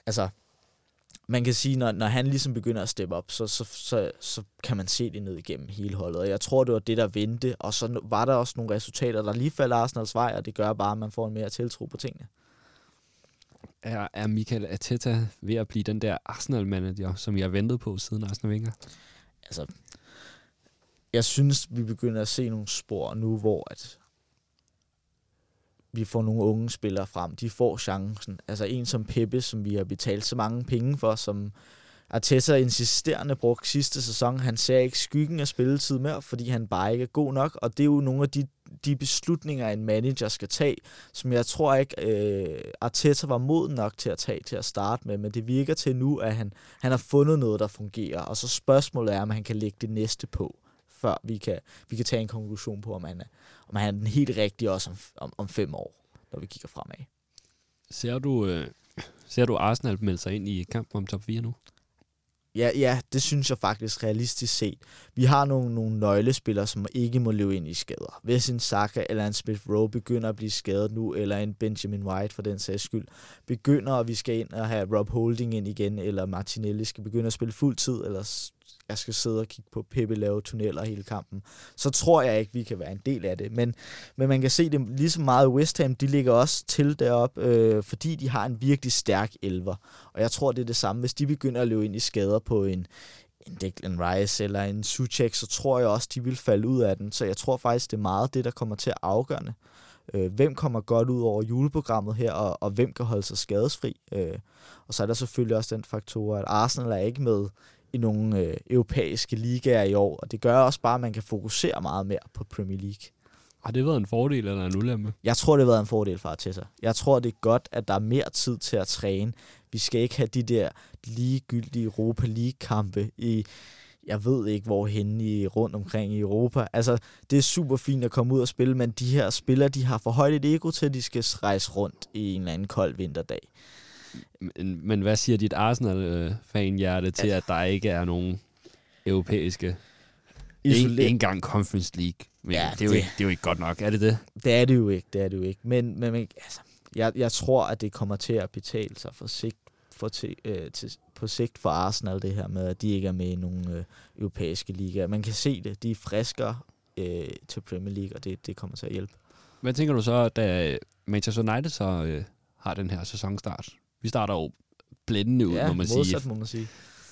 altså, man kan sige, når, når han ligesom begynder at steppe op, så, så, så, så kan man se det ned igennem hele holdet. Og jeg tror, det var det, der vendte. Og så var der også nogle resultater, der lige faldt Arsenals vej, og det gør bare, at man får en mere tiltro på tingene. Er, er Michael Arteta ved at blive den der Arsenal-manager, som jeg har ventet på siden Arsenal Wenger? altså, jeg synes, vi begynder at se nogle spor nu, hvor at vi får nogle unge spillere frem. De får chancen. Altså en som Peppe, som vi har betalt så mange penge for, som Arteta insisterende brugte sidste sæson. Han ser ikke skyggen af spilletid mere, fordi han bare ikke er god nok. Og det er jo nogle af de, de beslutninger, en manager skal tage, som jeg tror ikke, øh, Arteta var moden nok til at tage til at starte med. Men det virker til nu, at han, han har fundet noget, der fungerer. Og så spørgsmålet er, om han kan lægge det næste på, før vi kan, vi kan tage en konklusion på, om han er, om han er den helt rigtige også om, om, om fem år, når vi kigger fremad. Ser du, øh, ser du Arsenal melde sig ind i kampen om top 4 nu? Ja, ja, det synes jeg faktisk realistisk set. Vi har nogle, nogle nøglespillere, som ikke må løbe ind i skader. Hvis en Saka eller en Smith Rowe begynder at blive skadet nu, eller en Benjamin White for den sags skyld, begynder, at vi skal ind og have Rob Holding ind igen, eller Martinelli skal begynde at spille fuld tid, eller jeg skal sidde og kigge på Pepe lave tunneller hele kampen, så tror jeg ikke, vi kan være en del af det. Men, men man kan se det lige så meget West Ham, de ligger også til deroppe, øh, fordi de har en virkelig stærk elver. Og jeg tror, det er det samme, hvis de begynder at løbe ind i skader på en, en Declan Rice eller en Suchek, så tror jeg også, de vil falde ud af den. Så jeg tror faktisk, det er meget det, der kommer til at afgøre øh, hvem kommer godt ud over juleprogrammet her, og, og hvem kan holde sig skadesfri. Øh, og så er der selvfølgelig også den faktor, at Arsenal er ikke med i nogle øh, europæiske ligaer i år, og det gør også bare, at man kan fokusere meget mere på Premier League. Har det været en fordel eller en ulempe? Jeg tror, det har været en fordel for Arteta. Jeg tror, det er godt, at der er mere tid til at træne. Vi skal ikke have de der ligegyldige Europa League-kampe i, jeg ved ikke hvorhen i rundt omkring i Europa. Altså, det er super fint at komme ud og spille, men de her spillere, de har for højt et ego til, at de skal rejse rundt i en eller anden kold vinterdag. Men, men hvad siger dit Arsenal-fan-hjerte til, at der ikke er nogen europæiske... Isoler- ikke engang Conference League. Men ja, det, er jo det, ikke, det er jo ikke godt nok, er det det? Det er det jo ikke, det er det jo ikke. Men, men altså, jeg, jeg tror, at det kommer til at betale sig for sigt, for til, øh, til, på sigt for Arsenal, det her med, at de ikke er med i nogle øh, europæiske ligaer. Man kan se det. De er friskere øh, til Premier League, og det, det kommer til at hjælpe. Hvad tænker du så, da Manchester United så øh, har den her sæsonstart? Vi starter jo blændende ud, ja, må man modsat, må man sige.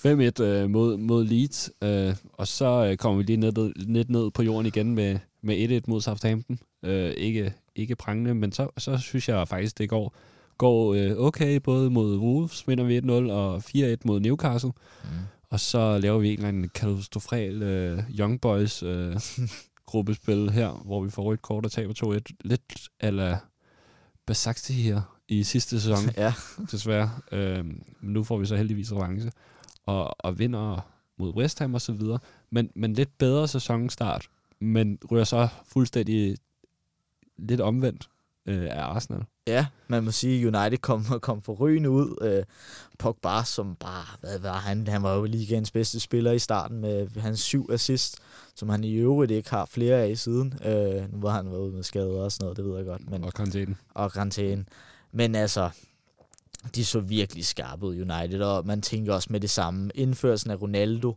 5-1 øh, mod, mod Leeds, øh, og så øh, kommer vi lige ned, lidt ned på jorden igen med, med 1-1 mod Southampton. Øh, ikke, ikke prangende, men så, så synes jeg faktisk, det går, går øh, okay, både mod Wolves vinder vi 1-0, og 4-1 mod Newcastle. Mm. Og så laver vi en eller anden katastrofal øh, Young Boys øh, [LAUGHS] gruppespil her, hvor vi får rødt kort og taber 2-1. Lidt ala Basakti her i sidste sæson, [LAUGHS] ja. desværre. Øh, men nu får vi så heldigvis revanche og, og vinder mod West Ham og så videre. Men, men lidt bedre sæsonstart, men ryger så fuldstændig lidt omvendt øh, af Arsenal. Ja, man må sige, at United kom, kom for rygende ud. Øh, Pogba, som bare, hvad var han? Han var jo ligaens bedste spiller i starten med hans syv assist, som han i øvrigt ikke har flere af siden. Øh, nu var han været ude med skader og sådan noget, det ved jeg godt. Men, og karantæne. Og karantæne. Men altså, de så virkelig skarpe ud United, og man tænker også med det samme. Indførelsen af Ronaldo,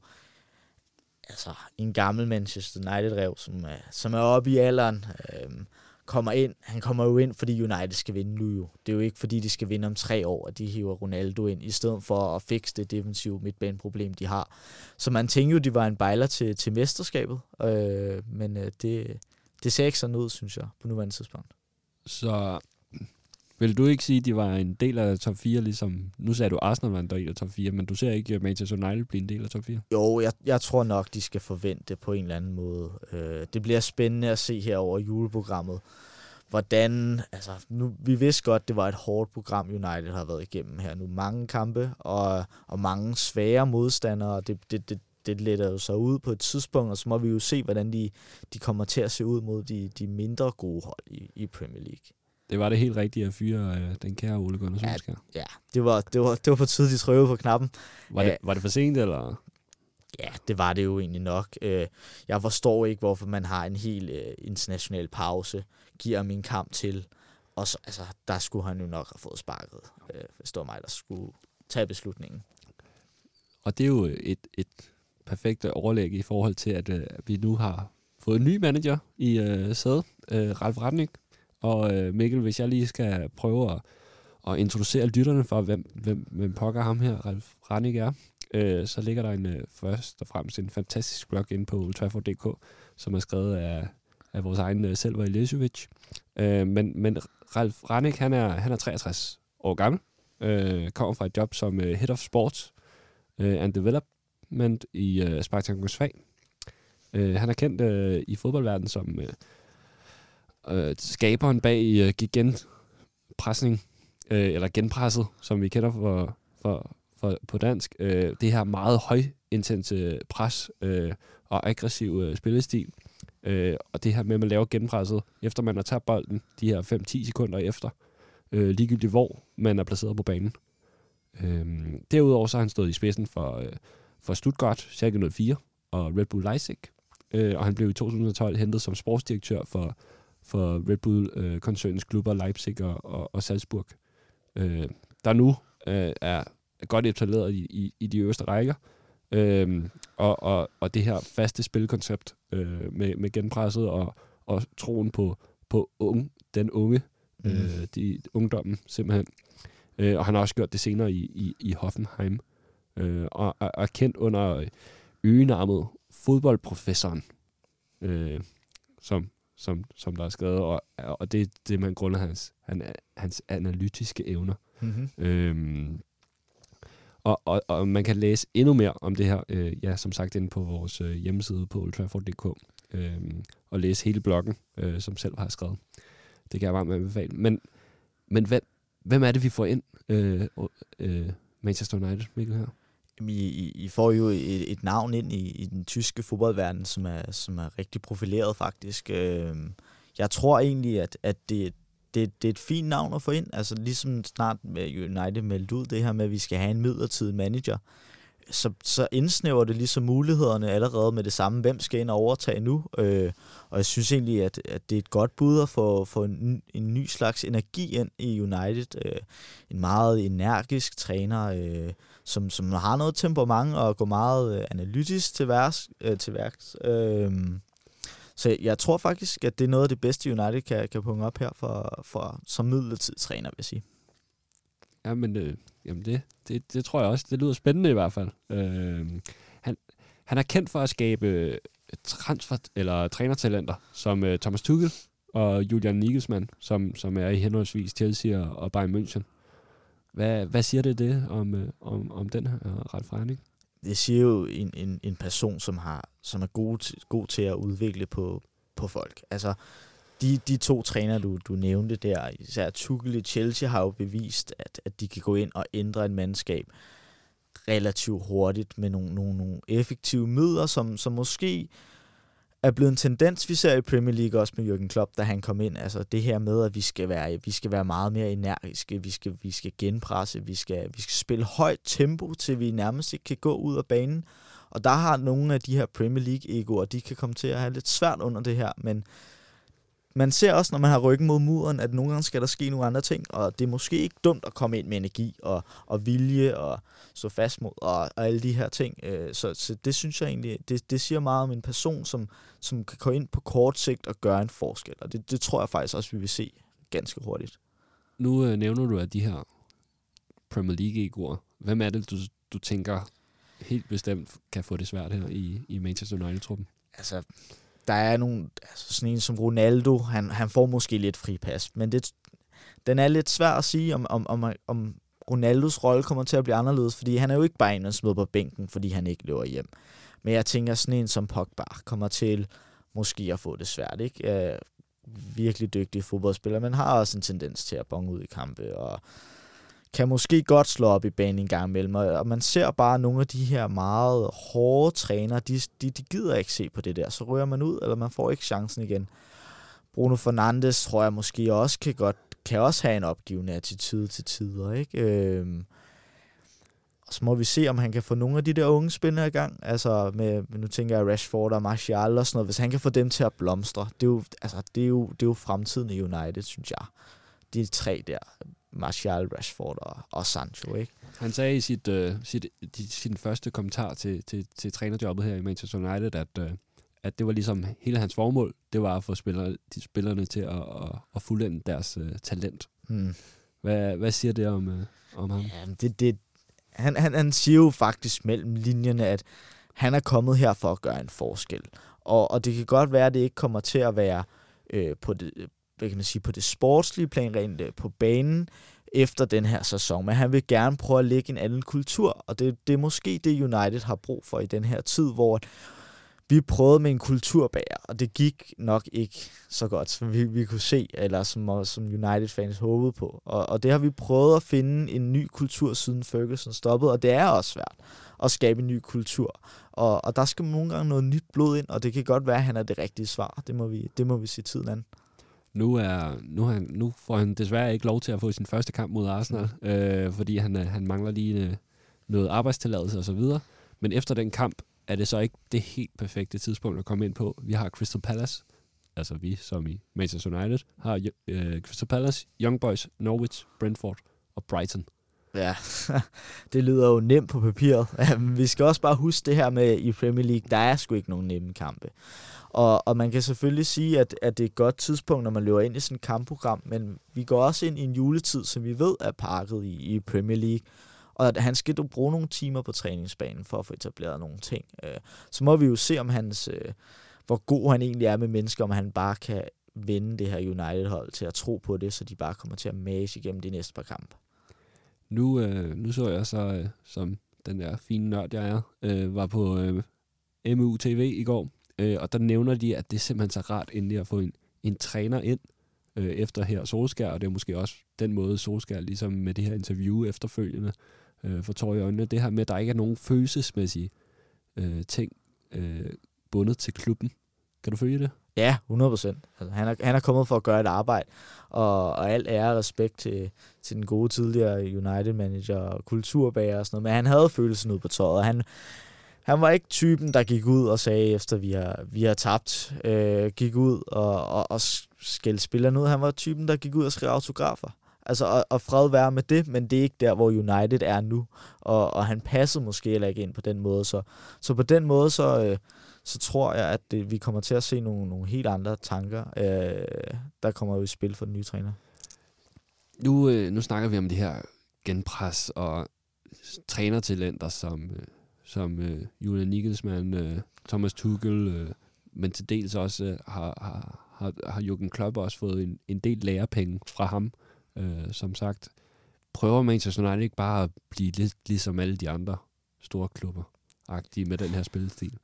altså en gammel Manchester United-rev, som er, som er oppe i alderen, øhm, kommer ind. Han kommer jo ind, fordi United skal vinde nu jo. Det er jo ikke, fordi de skal vinde om tre år, at de hiver Ronaldo ind, i stedet for at fikse det defensive midtbaneproblem, de har. Så man tænker jo, de var en bejler til, til mesterskabet, øh, men øh, det, det ser ikke sådan ud, synes jeg, på nuværende tidspunkt. Så vil du ikke sige, at de var en del af top 4, ligesom... Nu sagde du, Arsenal var en del af top 4, men du ser ikke Manchester United blive en del af top 4? Jo, jeg, jeg tror nok, de skal forvente på en eller anden måde. Øh, det bliver spændende at se her over juleprogrammet, hvordan... Altså, nu, vi vidste godt, det var et hårdt program, United har været igennem her nu. Mange kampe og, og mange svære modstandere. Det, det, det, det letter jo så ud på et tidspunkt, og så må vi jo se, hvordan de, de kommer til at se ud mod de, de mindre gode hold i, i Premier League. Det var det helt rigtige at fyre øh, den kære Ole Gunnar Solskjaer. Ja, ja det, var, det, var, det var på de trykkede på knappen. Var det, var det for sent, eller? Ja, det var det jo egentlig nok. Øh, jeg forstår ikke, hvorfor man har en helt øh, international pause, giver min kamp til, og så, altså, der skulle han jo nok have fået sparket, øh, var mig, der skulle tage beslutningen. Og det er jo et, et perfekt overlæg i forhold til, at øh, vi nu har fået en ny manager i øh, sædet, øh, Ralf Radnik, og øh, Mikkel, hvis jeg lige skal prøve at, at introducere lytterne for, hvem, hvem, hvem pokker ham her, Ralf Rannik er, øh, så ligger der en, øh, først og fremmest en fantastisk blog inde på ultrafor.dk, som er skrevet af, af vores egen øh, Selva Ilisevic. Øh, men, men Ralf Rannik, han er, han er 63 år gammel, øh, kommer fra et job som øh, Head of Sports øh, and Development i øh, Spartak Moskva. Øh, han er kendt øh, i fodboldverdenen som... Øh, øh, skaberen bag øh, genpresning, øh, eller genpresset, som vi kender for, for, for, på dansk. Øh, det her meget højintense pres øh, og aggressiv øh, spillestil. Øh, og det her med, at man laver genpresset, efter man har tabt bolden, de her 5-10 sekunder efter, øh, ligegyldigt hvor man er placeret på banen. Øh, derudover så har han stået i spidsen for, øh, for Stuttgart, Schalke 04 og Red Bull Leipzig. Øh, og han blev i 2012 hentet som sportsdirektør for for Red Bull-koncernens øh, klubber Leipzig og, og, og Salzburg, øh, der nu øh, er godt etableret i, i, i de øverste rækker. Øh, Og, og, og det her faste spilkoncept øh, med, med genpresset og, og troen på, på unge, den unge, mm. øh, de, ungdommen simpelthen. Øh, og han har også gjort det senere i, i, i Hoffenheim. Øh, og er, er kendt under øgenarmet fodboldprofessoren, øh, som, som, som der er skrevet, og, og det er det, man grunder hans, han, hans analytiske evner. Mm-hmm. Øhm, og, og, og man kan læse endnu mere om det her, øh, ja, som sagt, inde på vores øh, hjemmeside på ultrafor.dk, øh, og læse hele bloggen, øh, som selv har skrevet. Det kan jeg varmt anbefale. Men, men hvem, hvem er det, vi får ind, øh, øh, Manchester United, Mikkel, her? I, I, I får jo et, et navn ind i, i den tyske fodboldverden, som er, som er rigtig profileret faktisk. Øhm, jeg tror egentlig, at, at det, det, det er et fint navn at få ind. Altså ligesom snart med United meldte ud det her med, at vi skal have en midlertidig manager, så, så indsnæver det ligesom mulighederne allerede med det samme. Hvem skal ind og overtage nu? Øh, og jeg synes egentlig, at, at det er et godt bud at få, få en, en ny slags energi ind i United. Øh, en meget energisk træner, øh, som, som har noget temperament og går meget øh, analytisk til, værks, øh, til værks. Øh, så jeg tror faktisk, at det er noget af det bedste, United kan, kan punge op her for, for, som midlertidig træner, vil jeg sige. Ja, men øh, jamen det, det, det tror jeg også. Det lyder spændende i hvert fald. Øh, han, han er kendt for at skabe øh, transfer eller trænertalenter, som øh, Thomas Tuchel og Julian Nagelsmann, som, som er i henholdsvis Chelsea og, og Bayern München. Hvad, hvad siger det det om, øh, om, om den her øh, ret forhandling? det siger jo en, en, en person, som, har, som er god til, god til at udvikle på, på folk. Altså, de, de to træner, du, du nævnte der, især Tuchel i Chelsea, har jo bevist, at, at de kan gå ind og ændre et mandskab relativt hurtigt med nogle, nogle, nogle effektive midler, som, som måske er blevet en tendens, vi ser i Premier League også med Jürgen Klopp, da han kom ind. Altså det her med, at vi skal være, vi skal være meget mere energiske, vi skal, vi skal genpresse, vi skal, vi skal spille højt tempo, til vi nærmest ikke kan gå ud af banen. Og der har nogle af de her Premier League-egoer, de kan komme til at have lidt svært under det her, men man ser også, når man har ryggen mod muren, at nogle gange skal der ske nogle andre ting, og det er måske ikke dumt at komme ind med energi og, og vilje og stå fast mod og, og alle de her ting. Øh, så, så det synes jeg egentlig, det, det siger meget om en person, som, som kan gå ind på kort sigt og gøre en forskel, og det, det tror jeg faktisk også, vi vil se ganske hurtigt. Nu øh, nævner du, at de her Premier League-egoer, hvem er det, du, du tænker helt bestemt kan få det svært her i, i Manchester United-truppen? Altså, der er nogle, altså sådan en som Ronaldo, han, han får måske lidt fripas, men det, den er lidt svær at sige, om, om, om, om Ronaldos rolle kommer til at blive anderledes, fordi han er jo ikke bare en, der smider på bænken, fordi han ikke løber hjem. Men jeg tænker, sådan en som Pogba kommer til måske at få det svært, ikke? virkelig dygtig fodboldspiller, men har også en tendens til at bonge ud i kampe, og kan måske godt slå op i banen en gang imellem, og man ser bare nogle af de her meget hårde træner, de, de, de gider ikke se på det der, så rører man ud, eller man får ikke chancen igen. Bruno Fernandes tror jeg måske også kan godt kan også have en opgivende attitude til tider, ikke? Øhm, og så må vi se, om han kan få nogle af de der unge spillere i gang. Altså, med, nu tænker jeg Rashford og Martial og sådan noget. Hvis han kan få dem til at blomstre, det er jo, altså, det er jo, det er jo fremtiden i United, synes jeg. De tre der, Martial, Rashford og, og Sancho, ikke? Han sagde i sit, uh, sit, de, sin første kommentar til, til, til trænerjobbet her i Manchester United, at, uh, at det var ligesom hele hans formål, det var at få spillere, de spillerne til at, at, at fuldende deres uh, talent. Hmm. Hvad, hvad siger det om, uh, om ham? Ja, det, det, han, han, han siger jo faktisk mellem linjerne, at han er kommet her for at gøre en forskel. Og, og det kan godt være, at det ikke kommer til at være øh, på, det, hvad kan man sige, på det sportslige plan, rent øh, på banen, efter den her sæson. Men han vil gerne prøve at lægge en anden kultur, og det, det er måske det, United har brug for i den her tid, hvor vi prøvede med en kulturbager, og det gik nok ikke så godt, som vi, vi kunne se, eller som, som United-fans håbede på. Og, og det har vi prøvet at finde en ny kultur, siden Ferguson stoppede, og det er også svært at skabe en ny kultur. Og, og der skal nogle gange noget nyt blod ind, og det kan godt være, at han er det rigtige svar. Det må vi, det må vi se tiden an. Nu, er, nu, han, nu får han desværre ikke lov til at få sin første kamp mod Arsenal, øh, fordi han, øh, han mangler lige øh, noget arbejdstilladelse og så videre. Men efter den kamp er det så ikke det helt perfekte tidspunkt at komme ind på. Vi har Crystal Palace, altså vi som i Manchester United, har øh, Crystal Palace, Young Boys, Norwich, Brentford og Brighton. Ja, [LAUGHS] det lyder jo nemt på papiret. [LAUGHS] Vi skal også bare huske det her med i Premier League, der er sgu ikke nogen nemme kampe. Og, og man kan selvfølgelig sige, at, at det er et godt tidspunkt, når man løber ind i sådan et kampprogram, men vi går også ind i en juletid, som vi ved er pakket i, i Premier League. Og at han skal du bruge nogle timer på træningsbanen for at få etableret nogle ting. Øh, så må vi jo se, om hans, øh, hvor god han egentlig er med mennesker, om han bare kan vende det her United-hold til at tro på det, så de bare kommer til at mase igennem de næste par kampe. Nu, øh, nu så jeg så, øh, som den der fine nørd, jeg er, øh, var på øh, MU TV i går, øh, og der nævner de, at det er simpelthen så rart endelig at få en, en træner ind øh, efter her Solskær, og det er måske også den måde Solskær, ligesom med det her interview efterfølgende, øh, for tår i øjnene, det her med, at der ikke er nogen følelsesmæssige øh, ting øh, bundet til klubben. Kan du følge det? Ja, 100 procent. Altså, han, er, han er kommet for at gøre et arbejde, og, og alt ære og respekt til, til den gode tidligere United-manager og kulturbager og sådan noget, men han havde følelsen ud på tøjet, og han, han var ikke typen, der gik ud og sagde, efter vi har, vi har tabt, øh, gik ud og, og, og skældte spillerne ud. Han var typen, der gik ud og skrev autografer. Altså, og, og fred være med det, men det er ikke der, hvor United er nu. Og, og han passede måske heller ikke ind på den måde. Så, så på den måde, så, øh, så tror jeg, at det, vi kommer til at se nogle, nogle helt andre tanker, øh, der kommer i spil for den nye træner. Nu, øh, nu snakker vi om det her genpres og trænertalenter, som, øh, som øh, Julian Nigelsmann, øh, Thomas Tuchel, øh, men til dels også øh, har, har, har, har Jürgen Klopp også fået en, en del lærepenge fra ham. Øh, som sagt, prøver Manchester United ikke bare at blive lidt ligesom alle de andre store klubber, agtige med den her spillestil?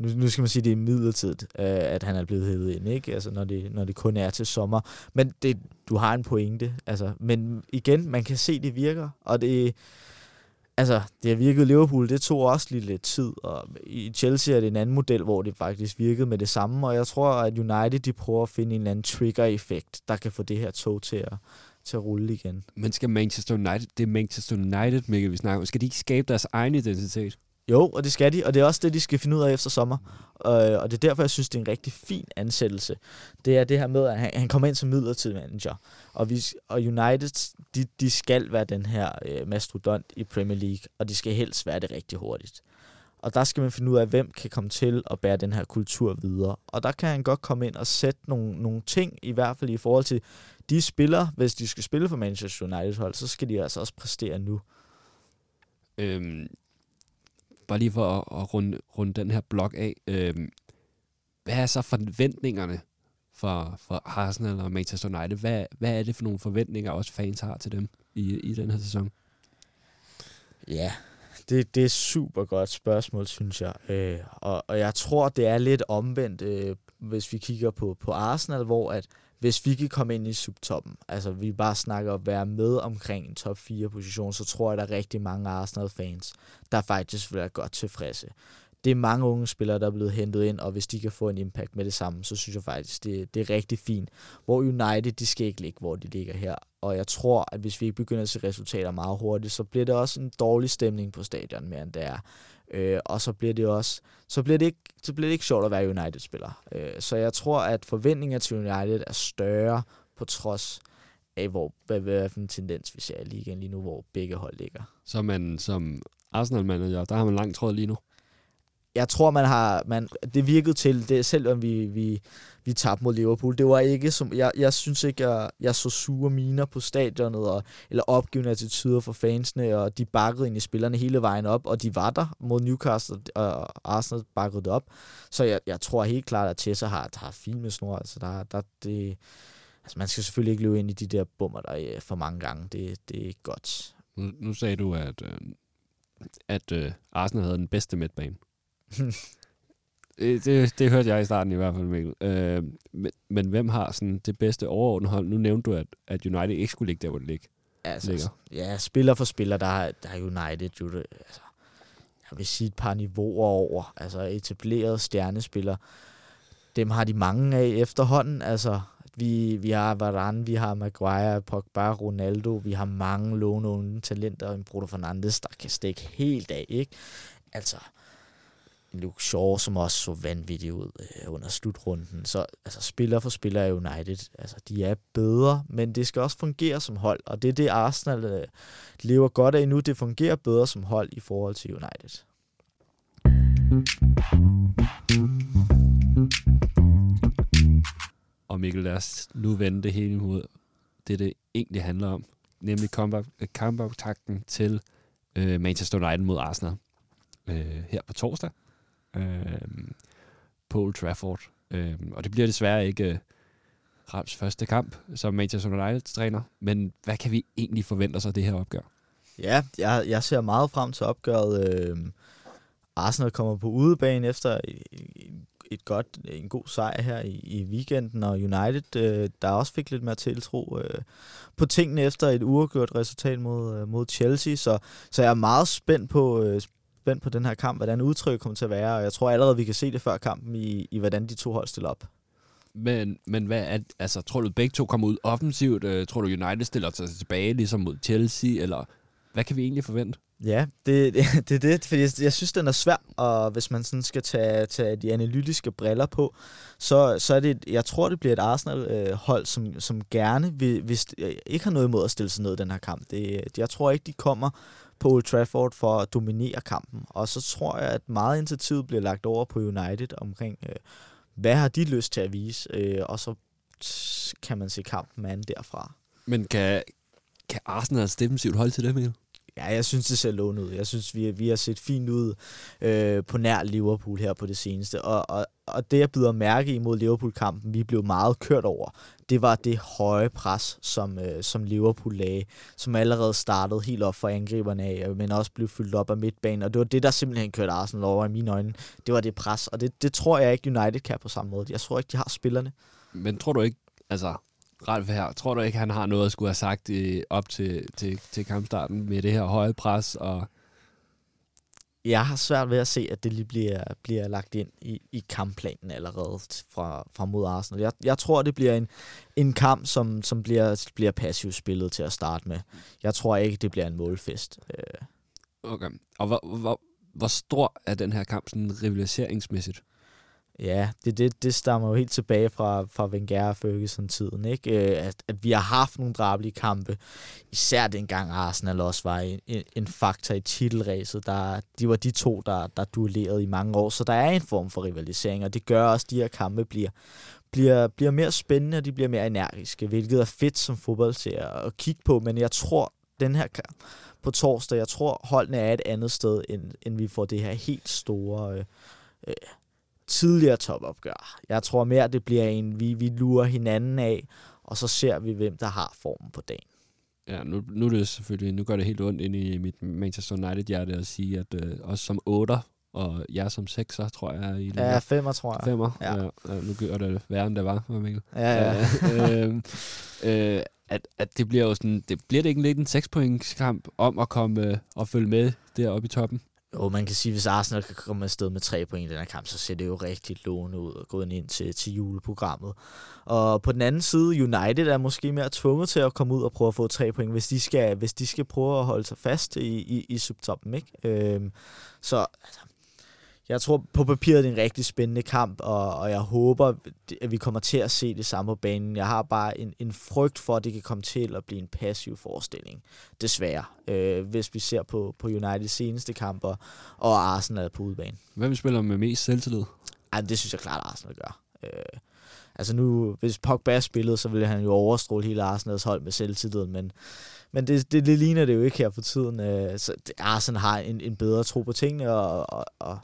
nu, nu skal man sige, at det er midlertidigt, øh, at han er blevet hævet ind, ikke? Altså, når det, når det kun er til sommer. Men det, du har en pointe. Altså, men igen, man kan se, at det virker. Og det, altså, det har virket Liverpool, det tog også lige lidt tid. Og i Chelsea er det en anden model, hvor det faktisk virkede med det samme. Og jeg tror, at United de prøver at finde en eller anden trigger-effekt, der kan få det her tog til at, til at rulle igen. Men skal Manchester United, det er Manchester United, Mikkel, vi snakker om, skal de ikke skabe deres egen identitet? Jo, og det skal de, og det er også det, de skal finde ud af efter sommer. Øh, og det er derfor, jeg synes, det er en rigtig fin ansættelse. Det er det her med, at han, han kommer ind som midlertidig manager. Og, vi, og United, de, de skal være den her øh, mastodont i Premier League, og de skal helst være det rigtig hurtigt. Og der skal man finde ud af, hvem kan komme til at bære den her kultur videre. Og der kan han godt komme ind og sætte nogle, nogle ting, i hvert fald i forhold til de spillere, hvis de skal spille for Manchester United hold, så skal de altså også præstere nu. Øhm, bare lige for at, at runde, runde den her blok af. øh, hvad er så forventningerne for, for Arsenal og Manchester United? Hvad, hvad er det for nogle forventninger, også fans har til dem i, i den her sæson? Ja, det, det er et super godt spørgsmål, synes jeg. Øh, og, og jeg tror, det er lidt omvendt, øh, hvis vi kigger på, på Arsenal, hvor at hvis vi kan komme ind i subtoppen, altså vi bare snakker at være med omkring en top 4 position, så tror jeg, der er rigtig mange Arsenal-fans, der faktisk vil være godt tilfredse. Det er mange unge spillere, der er blevet hentet ind, og hvis de kan få en impact med det samme, så synes jeg faktisk, det, det er rigtig fint. Hvor United, de skal ikke ligge, hvor de ligger her. Og jeg tror, at hvis vi ikke begynder at se resultater meget hurtigt, så bliver det også en dårlig stemning på stadion, mere end det er. Øh, og så bliver det også så bliver det ikke, så bliver det ikke sjovt at være United-spiller. Øh, så jeg tror, at forventninger til United er større på trods af, hvor, hvad, hvad for en tendens vi ser i ligaen lige nu, hvor begge hold ligger. Så man som Arsenal-manager, der har man langt tråd lige nu? jeg tror, man har, man, det virkede til, det, selvom vi, vi, vi tabte mod Liverpool. Det var ikke som, jeg, jeg synes ikke, jeg, jeg så sure miner på stadionet, og, eller opgivende attityder for fansene, og de bakkede ind i spillerne hele vejen op, og de var der mod Newcastle, og Arsenal bakkede det op. Så jeg, jeg tror helt klart, at Tessa har, har fint med snor. Altså, der, der, det, altså, man skal selvfølgelig ikke løbe ind i de der bummer der øh, for mange gange. Det, det er ikke godt. Nu, nu sagde du, at, øh, at uh, Arsenal havde den bedste midtbane. [LAUGHS] det, det, det hørte jeg i starten i hvert fald, Mikkel. Øh, men, men hvem har sådan det bedste overordnede hold? Nu nævnte du, at, at United ikke skulle ligge der, hvor det ligger. Altså, ligger. Ja, spiller for spiller, der er, der er United jo det, altså, jeg vil sige et par niveauer over. Altså etableret stjernespiller. Dem har de mange af efterhånden. Altså, vi, vi har Varane, vi har Maguire, Pogba, Ronaldo, vi har mange låneunge talenter, en Bruno Fernandes, der kan stikke helt af, ikke? Altså, Luke Shaw, som også så vanvittigt ud øh, under slutrunden. Så altså, spiller for spiller er United, altså, de er bedre, men det skal også fungere som hold, og det er det, Arsenal øh, lever godt af nu. Det fungerer bedre som hold i forhold til United. Og Mikkel, lad os nu vende det hele imod det, det egentlig handler om, nemlig kampoptakten øh, til øh, Manchester United mod Arsenal øh, her på torsdag øh, på Old Trafford. Øh, og det bliver desværre ikke øh, Rams første kamp som Manchester United-træner, men hvad kan vi egentlig forvente os af det her opgør? Ja, jeg, jeg ser meget frem til opgøret. Øh, Arsenal kommer på udebane efter et godt, en god sejr her i, i weekenden, og United, øh, der også fik lidt mere tiltro øh, på tingene efter et uafgjort resultat mod, øh, mod Chelsea, så, så jeg er meget spændt på, øh, spændt på den her kamp, hvordan udtrykket kommer til at være, og jeg tror allerede, vi kan se det før kampen i, i hvordan de to hold stiller op. Men, men hvad er, altså, tror du, begge to kommer ud offensivt? Øh, tror du, United stiller sig tilbage ligesom mod Chelsea, eller hvad kan vi egentlig forvente? Ja, det, [LAUGHS] det, det er det, fordi jeg, jeg synes, den er svær, og hvis man sådan skal tage, tage de analytiske briller på, så, så er det, jeg tror, det bliver et Arsenal-hold, som, som gerne vil, hvis, ikke har noget imod at stille sig ned i den her kamp. Det, jeg tror ikke, de kommer på Old Trafford for at dominere kampen, og så tror jeg, at meget initiativet bliver lagt over på United omkring, øh, hvad har de lyst til at vise, øh, og så kan man se kampen an derfra. Men kan, kan Arsenal defensivt holde til det, Mikkel? Ja, jeg synes, det ser lovende ud. Jeg synes, vi, vi har set fint ud øh, på nær Liverpool her på det seneste. Og, og, og det, jeg byder mærke imod Liverpool-kampen, vi blev meget kørt over, det var det høje pres, som, øh, som Liverpool lagde, som allerede startede helt op for angriberne af, men også blev fyldt op af midtbanen. Og det var det, der simpelthen kørte Arsenal over i mine øjne. Det var det pres, og det, det tror jeg ikke United kan på samme måde. Jeg tror ikke, de har spillerne. Men tror du ikke, altså Ralf her, tror du ikke, han har noget at skulle have sagt i, op til, til, til kampstarten med det her høje pres? Og jeg har svært ved at se, at det lige bliver, bliver lagt ind i, i kampplanen allerede fra, fra mod Arsenal. Jeg, jeg tror, det bliver en, en kamp, som, som bliver, bliver passivt spillet til at starte med. Jeg tror ikke, det bliver en målfest. Øh. Okay. Og hvor, hvor, hvor stor er den her kamp sådan rivaliseringsmæssigt? Ja, det, det, det stammer jo helt tilbage fra, fra Wenger og Ferguson-tiden, ikke? Øh, at, at vi har haft nogle drabelige kampe, især dengang Arsenal også var en, en faktor i titelræset. Der, de var de to, der, der duellerede i mange år, så der er en form for rivalisering, og det gør også, at de her kampe bliver, bliver, bliver mere spændende, og de bliver mere energiske, hvilket er fedt som fodboldseer at, at kigge på, men jeg tror, den her kamp på torsdag, jeg tror, holdene er et andet sted, end, end vi får det her helt store... Øh, øh, tidligere topopgør. Jeg tror mere, det bliver en, vi, vi lurer hinanden af, og så ser vi, hvem der har formen på dagen. Ja, nu, nu er det selvfølgelig, nu gør det helt ondt ind i mit Manchester United-hjerte at sige, at øh, også som 8 og jeg som 6'er, tror jeg. I ja, 5'er, tror jeg. 5'er, ja. ja. Nu gør det værre, end det var, Mikkel. Ja, ja. øh, øh, at, at det bliver jo sådan, det bliver det ikke lidt en 6 kamp om at komme øh, og følge med deroppe i toppen? Og man kan sige, at hvis Arsenal kan komme afsted med tre point i den her kamp, så ser det jo rigtig lovende ud og gå ind til, til juleprogrammet. Og på den anden side, United er måske mere tvunget til at komme ud og prøve at få tre point, hvis de skal, hvis de skal prøve at holde sig fast i, i, i subtoppen. Ikke? Øhm, så altså, jeg tror på papiret, det er en rigtig spændende kamp, og, og jeg håber, at vi kommer til at se det samme på banen. Jeg har bare en, en frygt for, at det kan komme til at blive en passiv forestilling, desværre, øh, hvis vi ser på, på Uniteds seneste kamper, og Arsenal på udebane. Hvem spiller med mest selvtillid? Ej, det synes jeg klart, Arsenal gør. Øh, altså nu, hvis Pogba spillede, så ville han jo overstråle hele Arsenals hold med selvtillid, men men det, det, det ligner det jo ikke her for tiden. Øh, så Arsenal har en, en bedre tro på tingene, og, og, og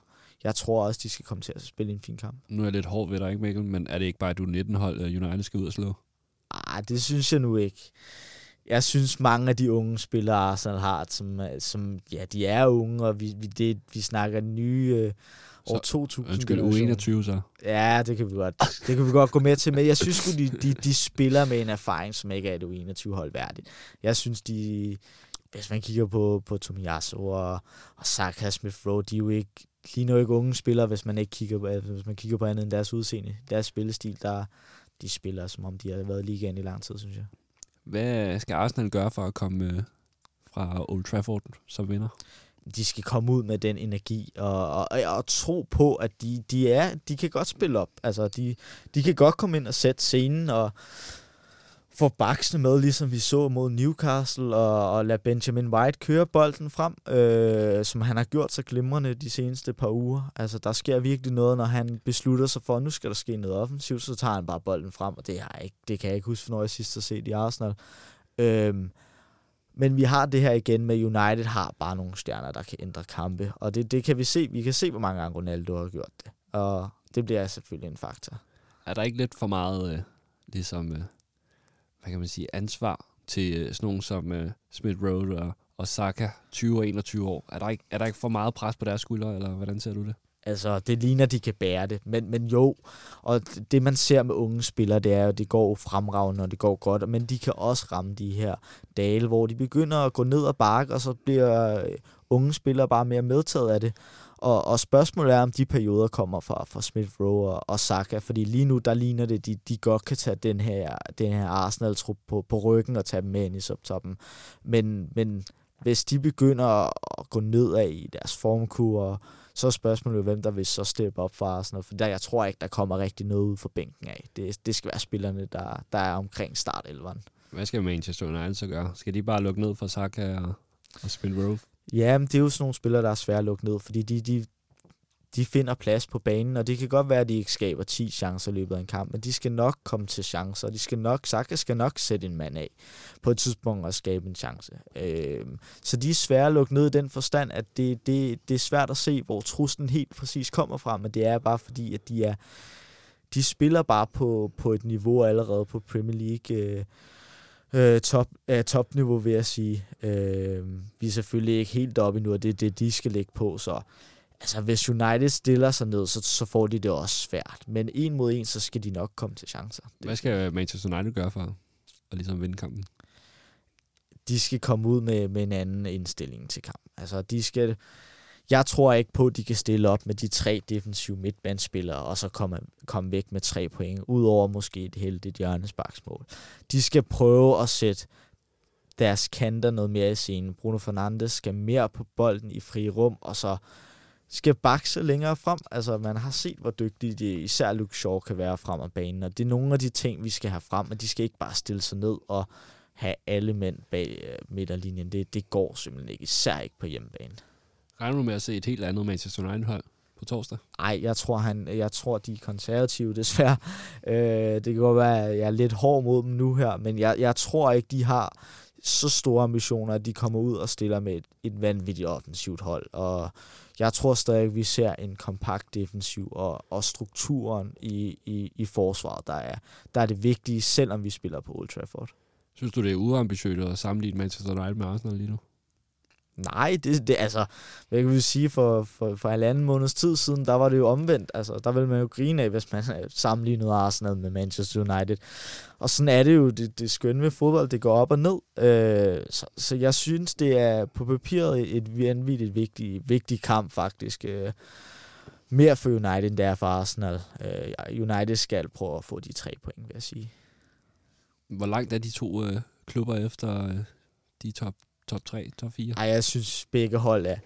jeg tror også, de skal komme til at spille en fin kamp. Nu er jeg lidt hård ved dig, ikke Mikkel? Men er det ikke bare, at du 19-hold, United skal ud og slå? Ah, det synes jeg nu ikke. Jeg synes, mange af de unge spillere, Arsenal har, som, som ja, de er unge, og vi, vi, det, vi snakker nye øh, år 2000. Ønsker du 21 så? Ja, det kan vi godt, det kan vi godt gå med til. Men jeg synes de, de, de spiller med en erfaring, som ikke er et U21-hold værdigt. Jeg synes, de, hvis man kigger på, på Tomiyasu og, og Saka Smith Rowe, de er jo ikke lige nu ikke unge spillere, hvis man ikke kigger på, hvis man kigger på andet end deres udseende. Deres spillestil, der de spiller, som om de har været i ligaen i lang tid, synes jeg. Hvad skal Arsenal gøre for at komme øh, fra Old Trafford som vinder? de skal komme ud med den energi og, og, og tro på, at de, de, er, de kan godt spille op. Altså, de, de kan godt komme ind og sætte scenen og få baksene med, ligesom vi så mod Newcastle, og, og lade Benjamin White køre bolden frem, øh, som han har gjort så glimrende de seneste par uger. Altså, der sker virkelig noget, når han beslutter sig for, at nu skal der ske noget offensivt, så tager han bare bolden frem, og det, har ikke, det kan jeg ikke huske, når jeg sidst har set i Arsenal. Øh, men vi har det her igen med United har bare nogle stjerner, der kan ændre kampe. Og det, det kan vi se. Vi kan se, hvor mange gange Ronaldo har gjort det. Og det bliver selvfølgelig en faktor. Er der ikke lidt for meget, øh, ligesom, øh, hvad kan man sige, ansvar til øh, sådan nogen som øh, Smith Rowe og, og Saka, 20 og 21 år? Er der, ikke, er der ikke for meget pres på deres skuldre, eller hvordan ser du det? Altså, det ligner, de kan bære det. Men, men jo, og det man ser med unge spillere, det er jo, det går fremragende, og det går godt, men de kan også ramme de her dale, hvor de begynder at gå ned og bakke, og så bliver øh, unge spillere bare mere medtaget af det. Og, og spørgsmålet er, om de perioder kommer fra, fra Smith Rowe og, og Saka, fordi lige nu, der ligner det, de, de godt kan tage den her, den her Arsenal-trup på, på ryggen og tage dem med ind i subtoppen. Men, men hvis de begynder at gå nedad i deres formkur, så er spørgsmålet jo, hvem der vil så steppe op for Arsenal. For der, jeg tror ikke, der kommer rigtig noget ud fra bænken af. Det, det skal være spillerne, der, der er omkring start 11'eren. Hvad skal Manchester United så gøre? Skal de bare lukke ned for Saka og, og Smith Rowe? Ja, men det er jo sådan nogle spillere, der er svære at lukke ned, fordi de, de, de finder plads på banen, og det kan godt være, at de ikke skaber 10 chancer i løbet af en kamp, men de skal nok komme til chancer. og De skal nok, Saka skal nok sætte en mand af på et tidspunkt og skabe en chance. Øh, så de er svære at lukke ned i den forstand, at det, det, det er svært at se, hvor truslen helt præcis kommer fra, men det er bare fordi, at de er de spiller bare på, på et niveau allerede på Premier League. Øh, øh, top, øh, topniveau, vil jeg sige. Øh, vi er selvfølgelig ikke helt oppe endnu, og det er det, de skal lægge på, så altså, hvis United stiller sig ned, så, så får de det også svært. Men en mod en, så skal de nok komme til chancer. Hvad skal Manchester United gøre for at ligesom vinde kampen? De skal komme ud med, med en anden indstilling til kampen. Altså, de skal jeg tror ikke på, at de kan stille op med de tre defensive midtbandspillere, og så komme, komme væk med tre point, udover måske et heldigt hjørnesparksmål. De skal prøve at sætte deres kanter noget mere i scenen. Bruno Fernandes skal mere på bolden i fri rum, og så skal bakse længere frem. Altså, man har set, hvor dygtige de, især Luke Shaw kan være frem af banen, og det er nogle af de ting, vi skal have frem, og de skal ikke bare stille sig ned og have alle mænd bag øh, midterlinjen. Det, det går simpelthen ikke, især ikke på hjemmebane. Regner du med at se et helt andet Manchester United-hold på torsdag? Nej, jeg tror, han, jeg tror, de er konservative, [LAUGHS] desværre. Øh, det kan godt være, at jeg er lidt hård mod dem nu her, men jeg, jeg tror ikke, de har så store ambitioner, at de kommer ud og stiller med et, et vanvittigt offensivt hold. Og jeg tror stadig, vi ser en kompakt defensiv, og, og strukturen i, i, i forsvaret, der er, der er det vigtige, selvom vi spiller på Old Trafford. Synes du, det er uambitiøst at sammenligne Manchester United med Arsenal lige nu? Nej, det, det altså, hvad kan vi sige, for, for, for halvanden måneds tid siden, der var det jo omvendt. Altså, der ville man jo grine af, hvis man [LAUGHS] sammenlignede Arsenal med Manchester United. Og sådan er det jo, det, det skønne ved fodbold, det går op og ned. Øh, så, så jeg synes, det er på papiret et vanvittigt vigtigt, vigtigt kamp faktisk. Øh, mere for United, end det er for Arsenal. Øh, United skal prøve at få de tre point, vil jeg sige. Hvor langt er de to øh, klubber efter øh, de top top 3, top 4? Nej, jeg synes begge hold er,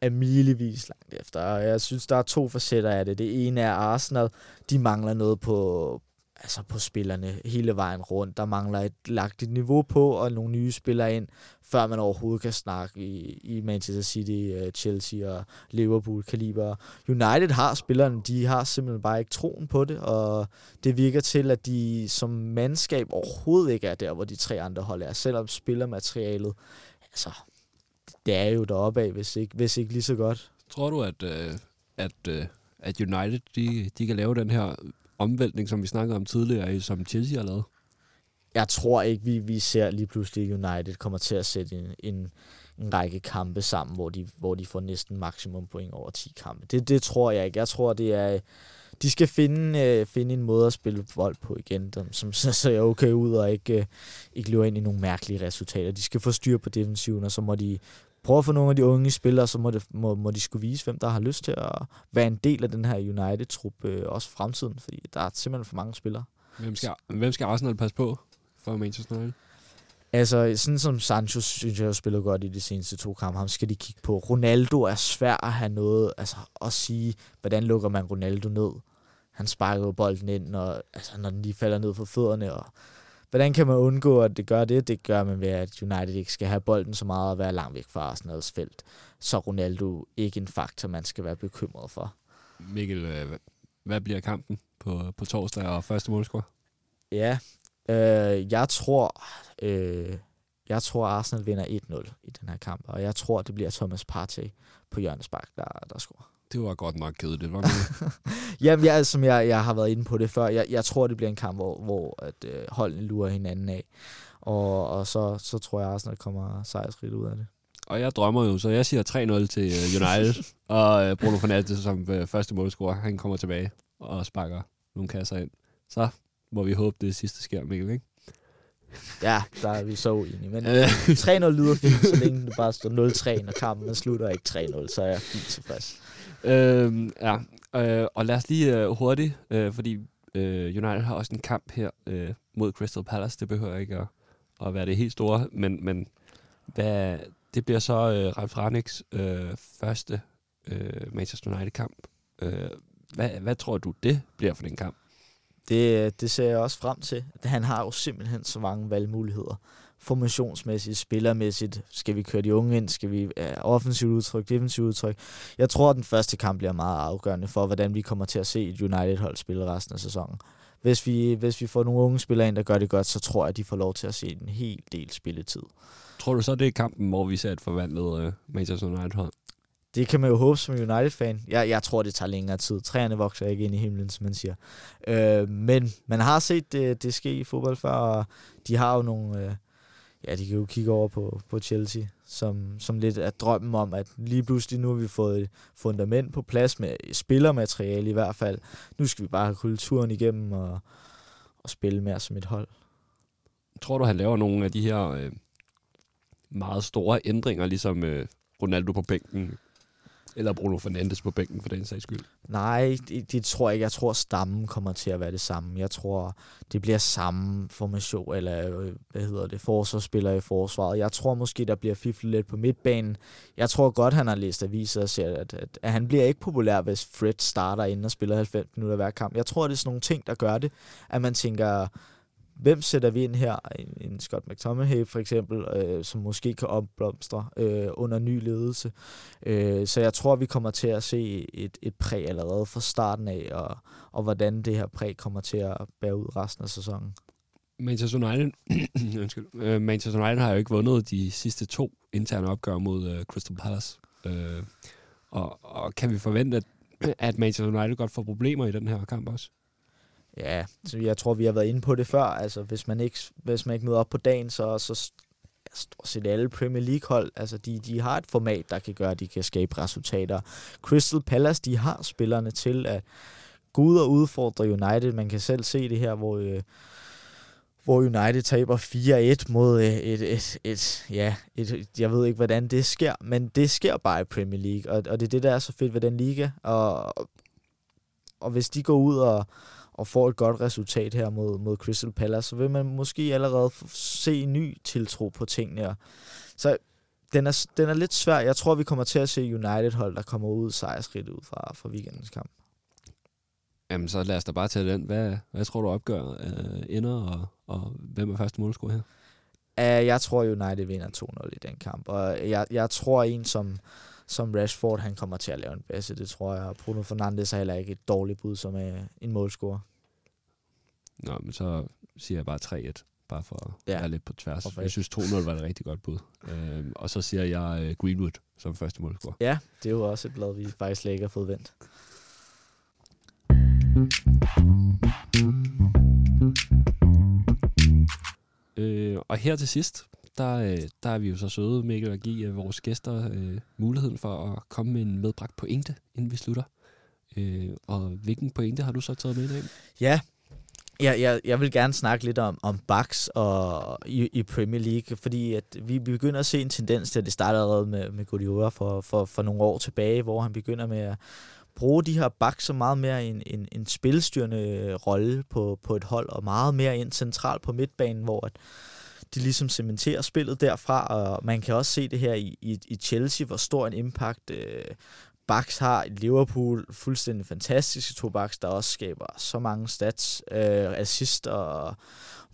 er milevis langt efter. Og jeg synes, der er to facetter af det. Det ene er Arsenal. De mangler noget på, altså på spillerne hele vejen rundt. Der mangler et lagt et niveau på, og nogle nye spillere ind, før man overhovedet kan snakke i, i Manchester City, øh, Chelsea og Liverpool kaliber. United har spillerne, de har simpelthen bare ikke troen på det, og det virker til, at de som mandskab overhovedet ikke er der, hvor de tre andre hold er, selvom spillermaterialet altså, det er jo deroppe af, hvis ikke, hvis ikke lige så godt. Tror du, at, øh, at, øh, at United de, de kan lave den her omvæltning, som vi snakkede om tidligere, som Chelsea har lavet? Jeg tror ikke, vi, vi ser lige pludselig United kommer til at sætte en, en, en række kampe sammen, hvor de, hvor de får næsten maksimum point over 10 kampe. Det, det tror jeg ikke. Jeg tror, det er de skal finde, øh, finde en måde at spille bold på igen, dem, som så ser okay ud og ikke, øh, ikke løber ind i nogle mærkelige resultater. De skal få styr på defensiven, og så må de prøve at få nogle af de unge spillere, så må, det, må, må de skulle vise, hvem der har lyst til at være en del af den her United-trup, øh, også fremtiden, fordi der er simpelthen for mange spillere. Hvem skal, hvem skal Arsenal passe på for Manchester United? Altså, sådan som Sancho synes jeg har spillet godt i de seneste to kampe. Ham skal de kigge på. Ronaldo er svær at have noget, altså at sige, hvordan lukker man Ronaldo ned. Han sparker jo bolden ind, og, altså, når den lige falder ned fra fødderne. Og, hvordan kan man undgå, at det gør det? Det gør man ved, at United ikke skal have bolden så meget og være langt væk fra Arsenals felt. Så Ronaldo ikke en faktor, man skal være bekymret for. Mikkel, øh, hvad bliver kampen på, på torsdag og første målscore? Ja, øh, jeg tror, øh, jeg tror Arsenal vinder 1-0 i den her kamp, og jeg tror, det bliver Thomas Partey på hjørnespark, der, der scorer. Det var godt nok kedeligt, var det? [LAUGHS] Jamen, jeg, som jeg, jeg har været inde på det før, jeg, jeg tror, det bliver en kamp, hvor, hvor at, øh, holdene lurer hinanden af. Og, og så, så tror jeg, Arsenal kommer sejrsrigt ud af det. Og jeg drømmer jo, så jeg siger 3-0 til øh, United. [LAUGHS] og øh, Bruno Fernandes som øh, første målscorer, han kommer tilbage og sparker nogle kasser ind. Så må vi håbe, det sidste sker, Mikkel, ikke? Ja, der er vi så uenige. Men [LAUGHS] 3-0 lyder fint, så længe det bare står 0-3, når kampen slutter ikke 3-0, så er jeg fint tilfreds. Øhm, ja, øh, og lad os lige øh, hurtigt, øh, fordi øh, United har også en kamp her øh, mod Crystal Palace. Det behøver ikke at, at være det helt store, men, men hvad, det bliver så øh, Ralf Raniks øh, første øh, Manchester United-kamp. Øh, hvad, hvad tror du, det bliver for den kamp? Det, øh, det ser jeg også frem til. Han har jo simpelthen så mange valgmuligheder. Formationsmæssigt, spillermæssigt. Skal vi køre de unge ind? Skal vi uh, offensivt udtryk, defensivt udtryk? Jeg tror, at den første kamp bliver meget afgørende for, hvordan vi kommer til at se et United-hold spille resten af sæsonen. Hvis vi, hvis vi får nogle unge spillere ind, der gør det godt, så tror jeg, at de får lov til at se en hel del spilletid. Tror du så, det er kampen, hvor vi ser et forvandlet uh, Manchester United-hold? Det kan man jo håbe som United-fan. Jeg, jeg tror, det tager længere tid. Træerne vokser ikke ind i himlen, som man siger. Øh, men man har set det, det ske i fodbold før, og de har jo nogle... Øh, ja, de kan jo kigge over på, på Chelsea, som, som lidt er drømmen om, at lige pludselig nu har vi fået et fundament på plads med spillermateriale i hvert fald. Nu skal vi bare have kulturen igennem og, og spille mere som et hold. Tror du, han laver nogle af de her øh, meget store ændringer, ligesom øh, Ronaldo på bænken eller Bruno Fernandes på bænken for den sags skyld? Nej, det, det tror jeg ikke. Jeg tror, stammen kommer til at være det samme. Jeg tror, det bliver samme formation, eller øh, hvad hedder det, forsvarsspiller i forsvaret. Jeg tror måske, der bliver fiflet lidt på midtbanen. Jeg tror godt, han har læst aviser og ser, at, at, at han bliver ikke populær, hvis Fred starter inden og spiller 90 minutter hver kamp. Jeg tror, det er sådan nogle ting, der gør det, at man tænker, hvem sætter vi ind her? En, en Scott McTominay for eksempel, øh, som måske kan opblomstre øh, under ny ledelse. Øh, så jeg tror, vi kommer til at se et, et præg allerede fra starten af, og, og hvordan det her præg kommer til at bære ud resten af sæsonen. Manchester United, [COUGHS] uh, Manchester United har jo ikke vundet de sidste to interne opgør mod øh, Crystal Palace. Øh, og, og kan vi forvente, at, at Manchester United godt får problemer i den her kamp også? Ja, så jeg tror, vi har været inde på det før. Altså, hvis man ikke, hvis man ikke møder op på dagen, så, så stort set alle Premier League-hold, altså de, de har et format, der kan gøre, at de kan skabe resultater. Crystal Palace, de har spillerne til at gå ud og udfordre United. Man kan selv se det her, hvor, øh, hvor United taber 4-1 mod et, et, et, et, ja, et, jeg ved ikke, hvordan det sker, men det sker bare i Premier League, og, og det er det, der er så fedt ved den liga, og, og hvis de går ud og, og får et godt resultat her mod, mod Crystal Palace, så vil man måske allerede se en ny tiltro på tingene. Så den er, den er lidt svær. Jeg tror, vi kommer til at se United-hold, der kommer ud sejrsrigt ud fra, fra weekendens kamp. Jamen, så lad os da bare tage den. Hvad, hvad tror du opgør uh, ender, og, og hvem er første målscore her? Uh, jeg tror, United vinder 2-0 i den kamp, og jeg, jeg tror en som, som Rashford, han kommer til at lave en basse, det tror jeg. Bruno Fernandes er heller ikke et dårligt bud som uh, en målscorer. Nå, men så siger jeg bare 3-1, bare for at ja. være lidt på tværs. Perfekt. Jeg synes 2-0 var et rigtig godt bud. Øhm, og så siger jeg uh, Greenwood som første målscorer. Ja, det er jo også et blad, vi faktisk slet ikke har fået vendt. Øh, og her til sidst, der, øh, der er vi jo så søde, Mikkel, at give øh, vores gæster øh, muligheden for at komme med en medbragt pointe, inden vi slutter. Øh, og hvilken pointe har du så taget med i dag? Ja, jeg, jeg, jeg vil gerne snakke lidt om, om Bucks og i, i Premier League, fordi at vi, vi begynder at se en tendens til, at det startede allerede med, med Guardiola for, for, for nogle år tilbage, hvor han begynder med at bruge de her Bucks så meget mere en, en, en spilstyrende rolle på, på et hold, og meget mere ind centralt på midtbanen, hvor at de ligesom cementerer spillet derfra, og man kan også se det her i, i, i Chelsea, hvor stor en impact øh, Bax har i Liverpool. Fuldstændig fantastiske to Bax, der også skaber så mange stats, øh, assist og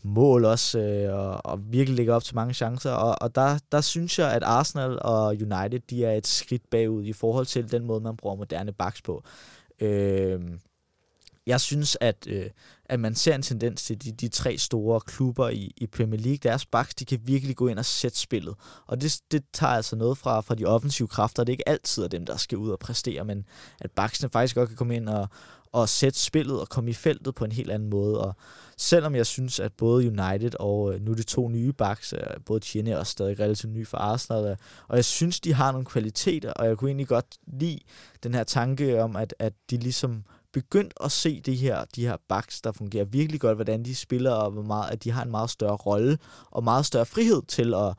mål også, øh, og, og virkelig ligger op til mange chancer. Og, og der, der synes jeg, at Arsenal og United, de er et skridt bagud i forhold til den måde, man bruger moderne backs på. Øh, jeg synes, at, øh, at man ser en tendens til de, de tre store klubber i, i Premier League. Deres backs, de kan virkelig gå ind og sætte spillet. Og det, det tager altså noget fra, fra de offensive kræfter. Det er ikke altid dem, der skal ud og præstere, men at backsene faktisk godt kan komme ind og, og sætte spillet og komme i feltet på en helt anden måde. Og selvom jeg synes, at både United og øh, nu de to nye backs, øh, både Tierney er også stadig relativt ny for Arsenal, øh, og jeg synes, de har nogle kvaliteter, og jeg kunne egentlig godt lide den her tanke om, at, at de ligesom begyndt at se de her, de her backs, der fungerer virkelig godt, hvordan de spiller, og hvor meget, at de har en meget større rolle, og meget større frihed til at,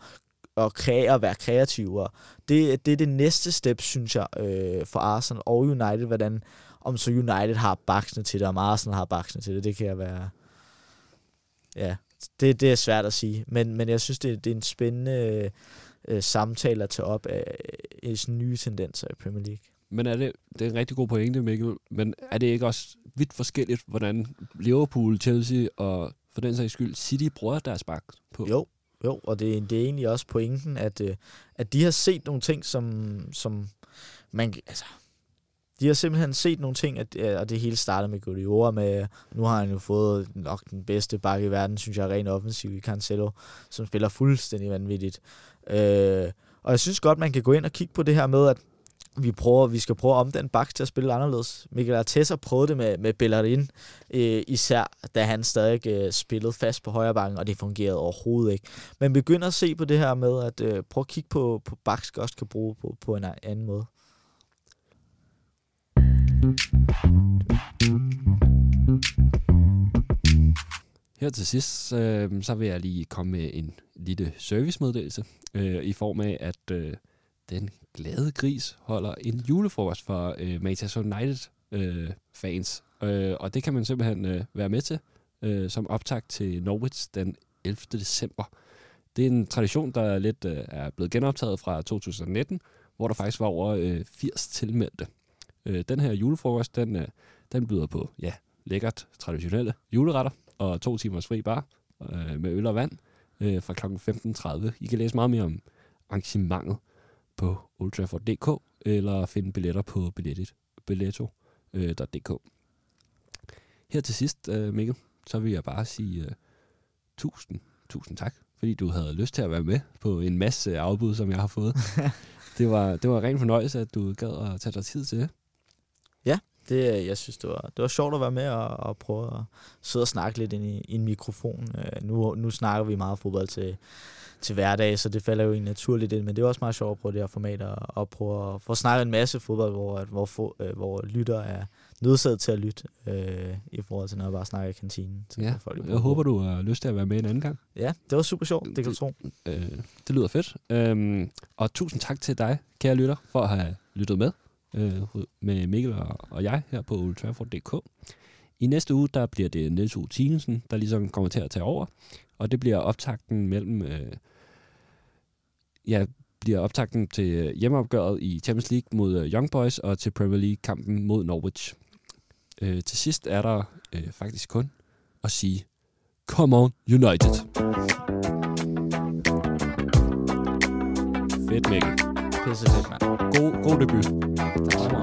at kreere og være kreative. Og det, det er det næste step, synes jeg, øh, for Arsenal og United, hvordan om så United har baksene til det, om Arsenal har baksene til det, det kan jeg være... Ja, det, det er svært at sige, men, men jeg synes, det, det er en spændende øh, samtale at tage op af, af nye tendenser i Premier League. Men er det, det er en rigtig god pointe, Mikkel, men er det ikke også vidt forskelligt, hvordan Liverpool, Chelsea og for den sags skyld City bruger deres bak på? Jo, jo, og det, det er egentlig også pointen, at, øh, at de har set nogle ting, som, som man, altså, de har simpelthen set nogle ting, at, øh, og det hele startede med Guardiola med, nu har han jo fået nok den bedste bakke i verden, synes jeg, rent offensiv i Cancelo, som spiller fuldstændig vanvittigt. Øh, og jeg synes godt, man kan gå ind og kigge på det her med, at vi, prøver, vi skal prøve at omdanne Bax til at spille anderledes. Mikel Arteta prøvede det med, med Bellerin, øh, især da han stadig øh, spillede fast på højre banken, og det fungerede overhovedet ikke. Men begynder at se på det her med, at øh, prøve at kigge på, på Bax også kan bruge på, på en anden måde. Her til sidst, øh, så vil jeg lige komme med en lille servicemeddelelse øh, i form af, at øh, den glade gris holder en julefrokost for øh, Manchester United øh, fans. Øh, og det kan man simpelthen øh, være med til øh, som optakt til Norwich den 11. december. Det er en tradition, der lidt øh, er blevet genoptaget fra 2019, hvor der faktisk var over øh, 80 tilmeldte. Øh, den her julefrokost, den, øh, den byder på ja, lækkert traditionelle juleretter og to timers fri bar øh, med øl og vand øh, fra kl. 15.30. I kan læse meget mere om arrangementet på ultrafor.dk eller finde billetter på billetto.dk. Øh, Her til sidst, øh, Mikkel, så vil jeg bare sige uh, tusind, tusind tak, fordi du havde lyst til at være med på en masse afbud, som jeg har fået. [LAUGHS] det, var, det var ren fornøjelse, at du gad at tage dig tid til det. Det, jeg synes, det var, det var sjovt at være med og, og prøve at sidde og snakke lidt ind i, i en mikrofon. Uh, nu, nu snakker vi meget fodbold til, til hverdag, så det falder jo egentlig naturligt ind. Men det er også meget sjovt at prøve det her format og, og prøve at, få snakket en masse fodbold, hvor, hvor, hvor, øh, hvor lytter er nødsaget til at lytte, øh, i forhold til når jeg bare snakker i kantinen. Så ja, folk jeg håber, du har lyst til at være med en anden gang. Ja, det var super sjovt, det kan du tro. Øh, det lyder fedt. Øhm, og tusind tak til dig, kære lytter, for at have lyttet med øh, med Mikkel og, og jeg her på ultrafor.dk. I næste uge, der bliver det Niels U. Tinesen, der ligesom kommer til at tage over. Og det bliver optakten mellem... Øh, ja, bliver optakten til hjemmeopgøret i Champions League mod øh, Young Boys og til Premier League-kampen mod Norwich. Øh, til sidst er der øh, faktisk kun at sige, Come on United! Fedt, Mikkel. Pisse fedt, mand. God, god debut. Tak.